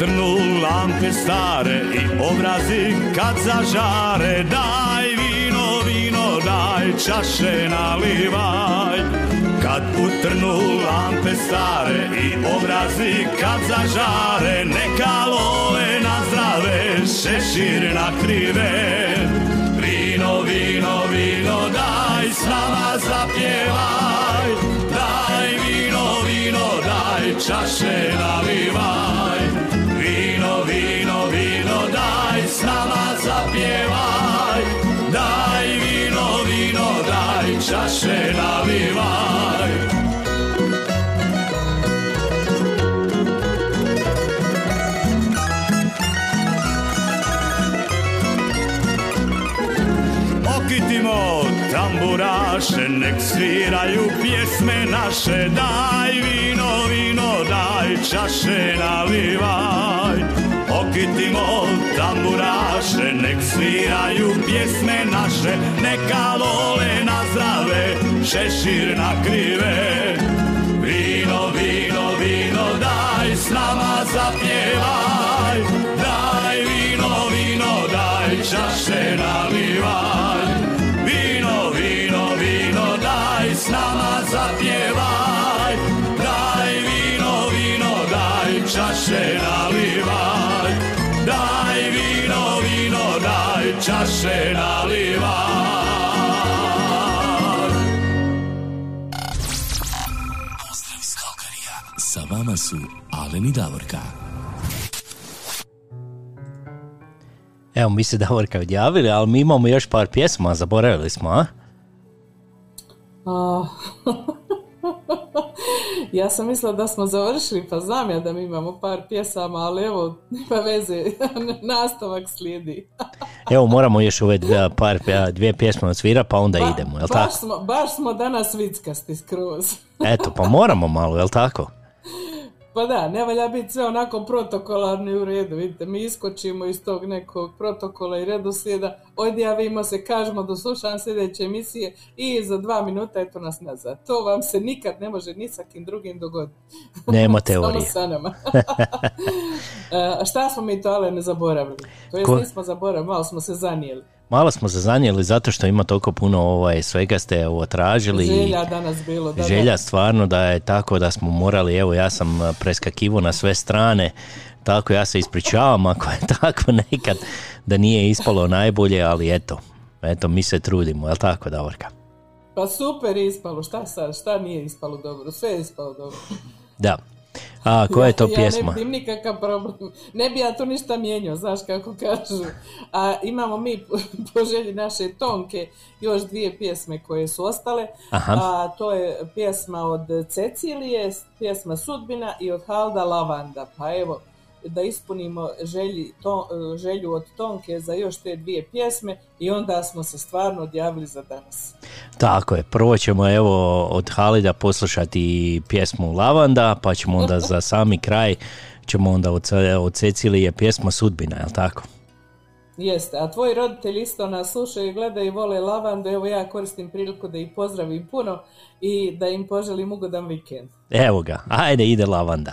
Kad utrnu lampe stare i obrazi kad zažare. Daj vino, vino, daj čaše nalivaj Kad utrnu lampe stare i obrazi kad zažare Neka lole na zdrave, šešir na krive. Vino, vino, vino, daj s nama zapjevaj. Daj vino, vino, daj čaše nalivaj tamburaše, nek sviraju pjesme naše. Daj vino, vino, daj čaše nalivaj Okitimo tamburaše, nek sviraju pjesme naše. Neka lole na zdrave, šešir na krive. Vino, vino, vino, daj s nama zapjevaj daj čaše nalivaj Pozdrav iz Kalkarija. Sa vama su Alen i Davorka. Evo, mi se Davorka odjavili, ali mi imamo još par pjesma, zaboravili smo, a? A, ja sam mislila da smo završili, pa znam ja da mi imamo par pjesama, ali evo, nema veze, nastavak slijedi. Evo, moramo još ove dvije, par, dvije pjesme odsvira, pa onda idemo, jel tako? Baš smo, baš smo danas vickasti skroz. Eto, pa moramo malo, jel tako? Pa da, ne valja biti sve onako protokolarni u redu, vidite, mi iskočimo iz tog nekog protokola i redoslijeda, odjavimo se, kažemo do slušanja sljedeće emisije i za dva minuta eto nas nazad. To vam se nikad ne može ni sa kim drugim dogoditi. Nema Samo teorije. sa nama. E, šta smo mi to ale ne zaboravili? To jest Ko- nismo zaboravili, malo smo se zanijeli. Malo smo se zanijeli zato što ima toliko puno ovaj, svega ste ovo tražili. Želja danas bilo. Da, želja da. stvarno da je tako da smo morali, evo ja sam eh, preskakivo na sve strane, tako ja se ispričavam ako je tako nekad da nije ispalo najbolje, ali eto, eto mi se trudimo, jel tako Davorka? Pa super je ispalo, šta sad, šta nije ispalo dobro, sve je ispalo dobro. Da. A, koja je to ja, pjesma? Ja ne vidim nikakav problem. Ne bi ja tu ništa mijenjao, znaš kako kažu. A imamo mi po želji naše Tonke još dvije pjesme koje su ostale. Aha. A to je pjesma od Cecilije, pjesma Sudbina i od Halda Lavanda. Pa evo, da ispunimo želji, to, želju od Tonke za još te dvije pjesme i onda smo se stvarno odjavili za danas. Tako je, prvo ćemo evo od Halida poslušati pjesmu Lavanda, pa ćemo onda za sami kraj ćemo onda od, od Cecilije pjesma Sudbina, jel tako? Jeste, a tvoji roditelji isto nas slušaju, gledaju i vole lavandu, evo ja koristim priliku da ih pozdravim puno i da im poželim ugodan vikend. Evo ga, ajde ide Lavanda.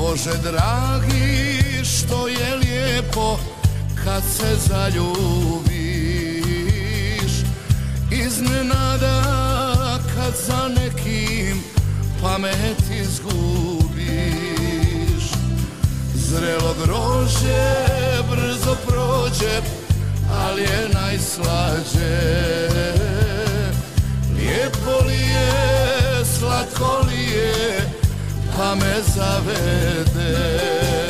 Bože dragi, što je lijepo kad se zaljubiš. Iznenada kad za nekim pamet izgubiš. Zrelo grože brzo prođe, ali je najslađe. Lijepo li je, slatko li je, pa me zavede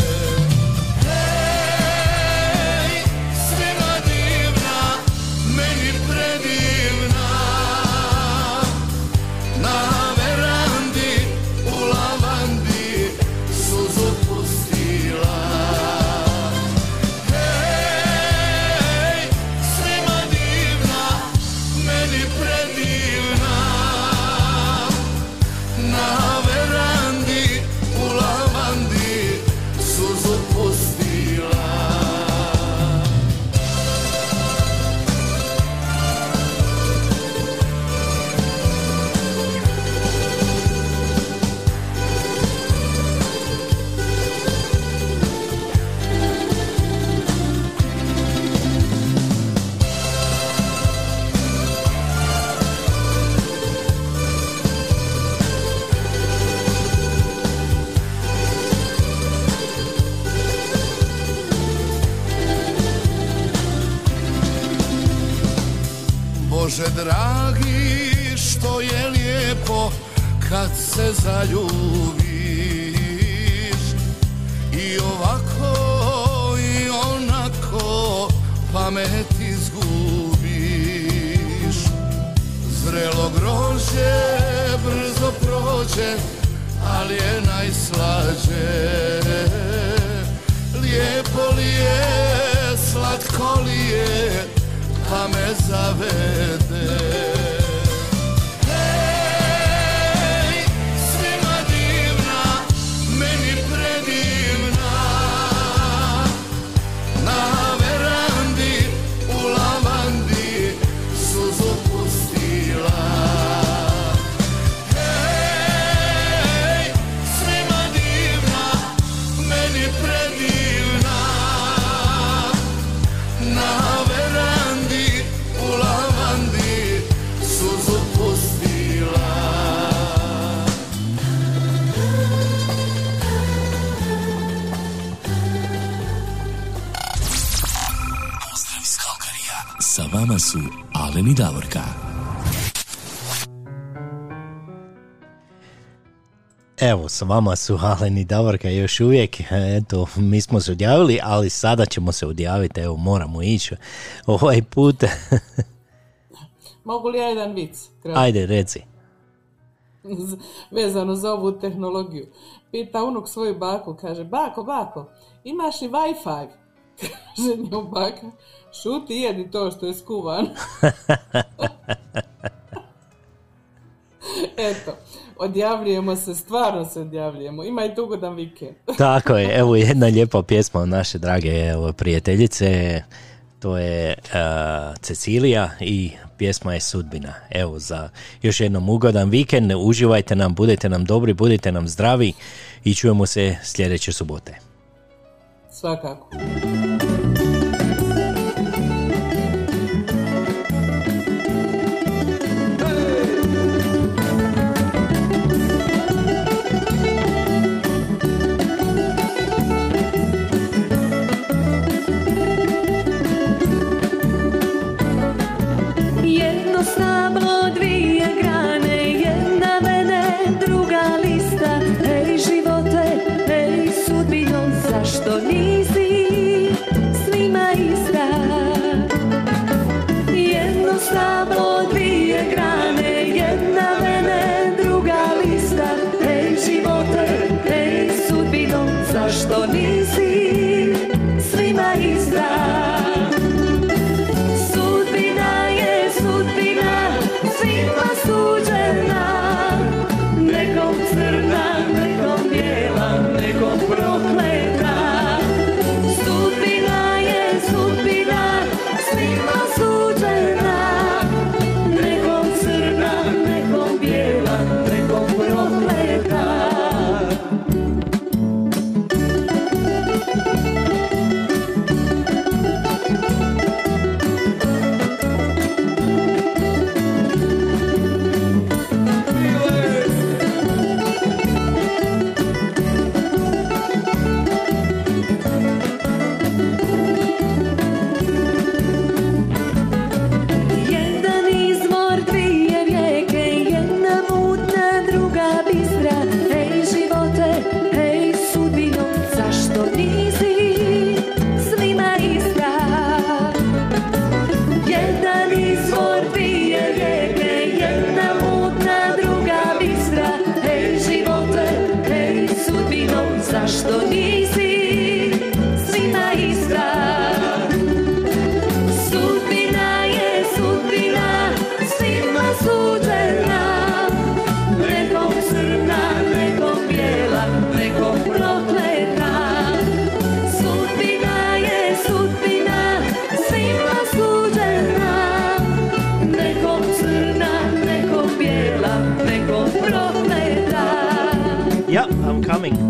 Bože dragi, što je lijepo kad se zaljubiš. I ovako i onako pamet izgubiš. Zrelo grožđe brzo prođe, ali je najslađe. Lijepo li je, slatko li je, pa me zavede Sa vama su Alen i Davorka. Evo, s vama su Alen i Davorka još uvijek, eto, mi smo se odjavili, ali sada ćemo se odjaviti, evo, moramo ići ovaj put. Mogu li ja jedan vic? kratko? Ajde, reci. Vezano za ovu tehnologiju. Pita unuk svoju baku, kaže, bako, bako, imaš li Wi-Fi? Kaže njom baka, šuti jedi to što je skuvan. Eto, odjavljujemo se, stvarno se odjavljujemo. Imajte ugodan vikend. Tako je, evo jedna lijepa pjesma od naše drage evo, prijateljice. To je uh, Cecilija i pjesma je Sudbina. Evo, za još jednom ugodan vikend. Uživajte nam, budete nam dobri, budite nam zdravi i čujemo se sljedeće subote. Svakako. Coming.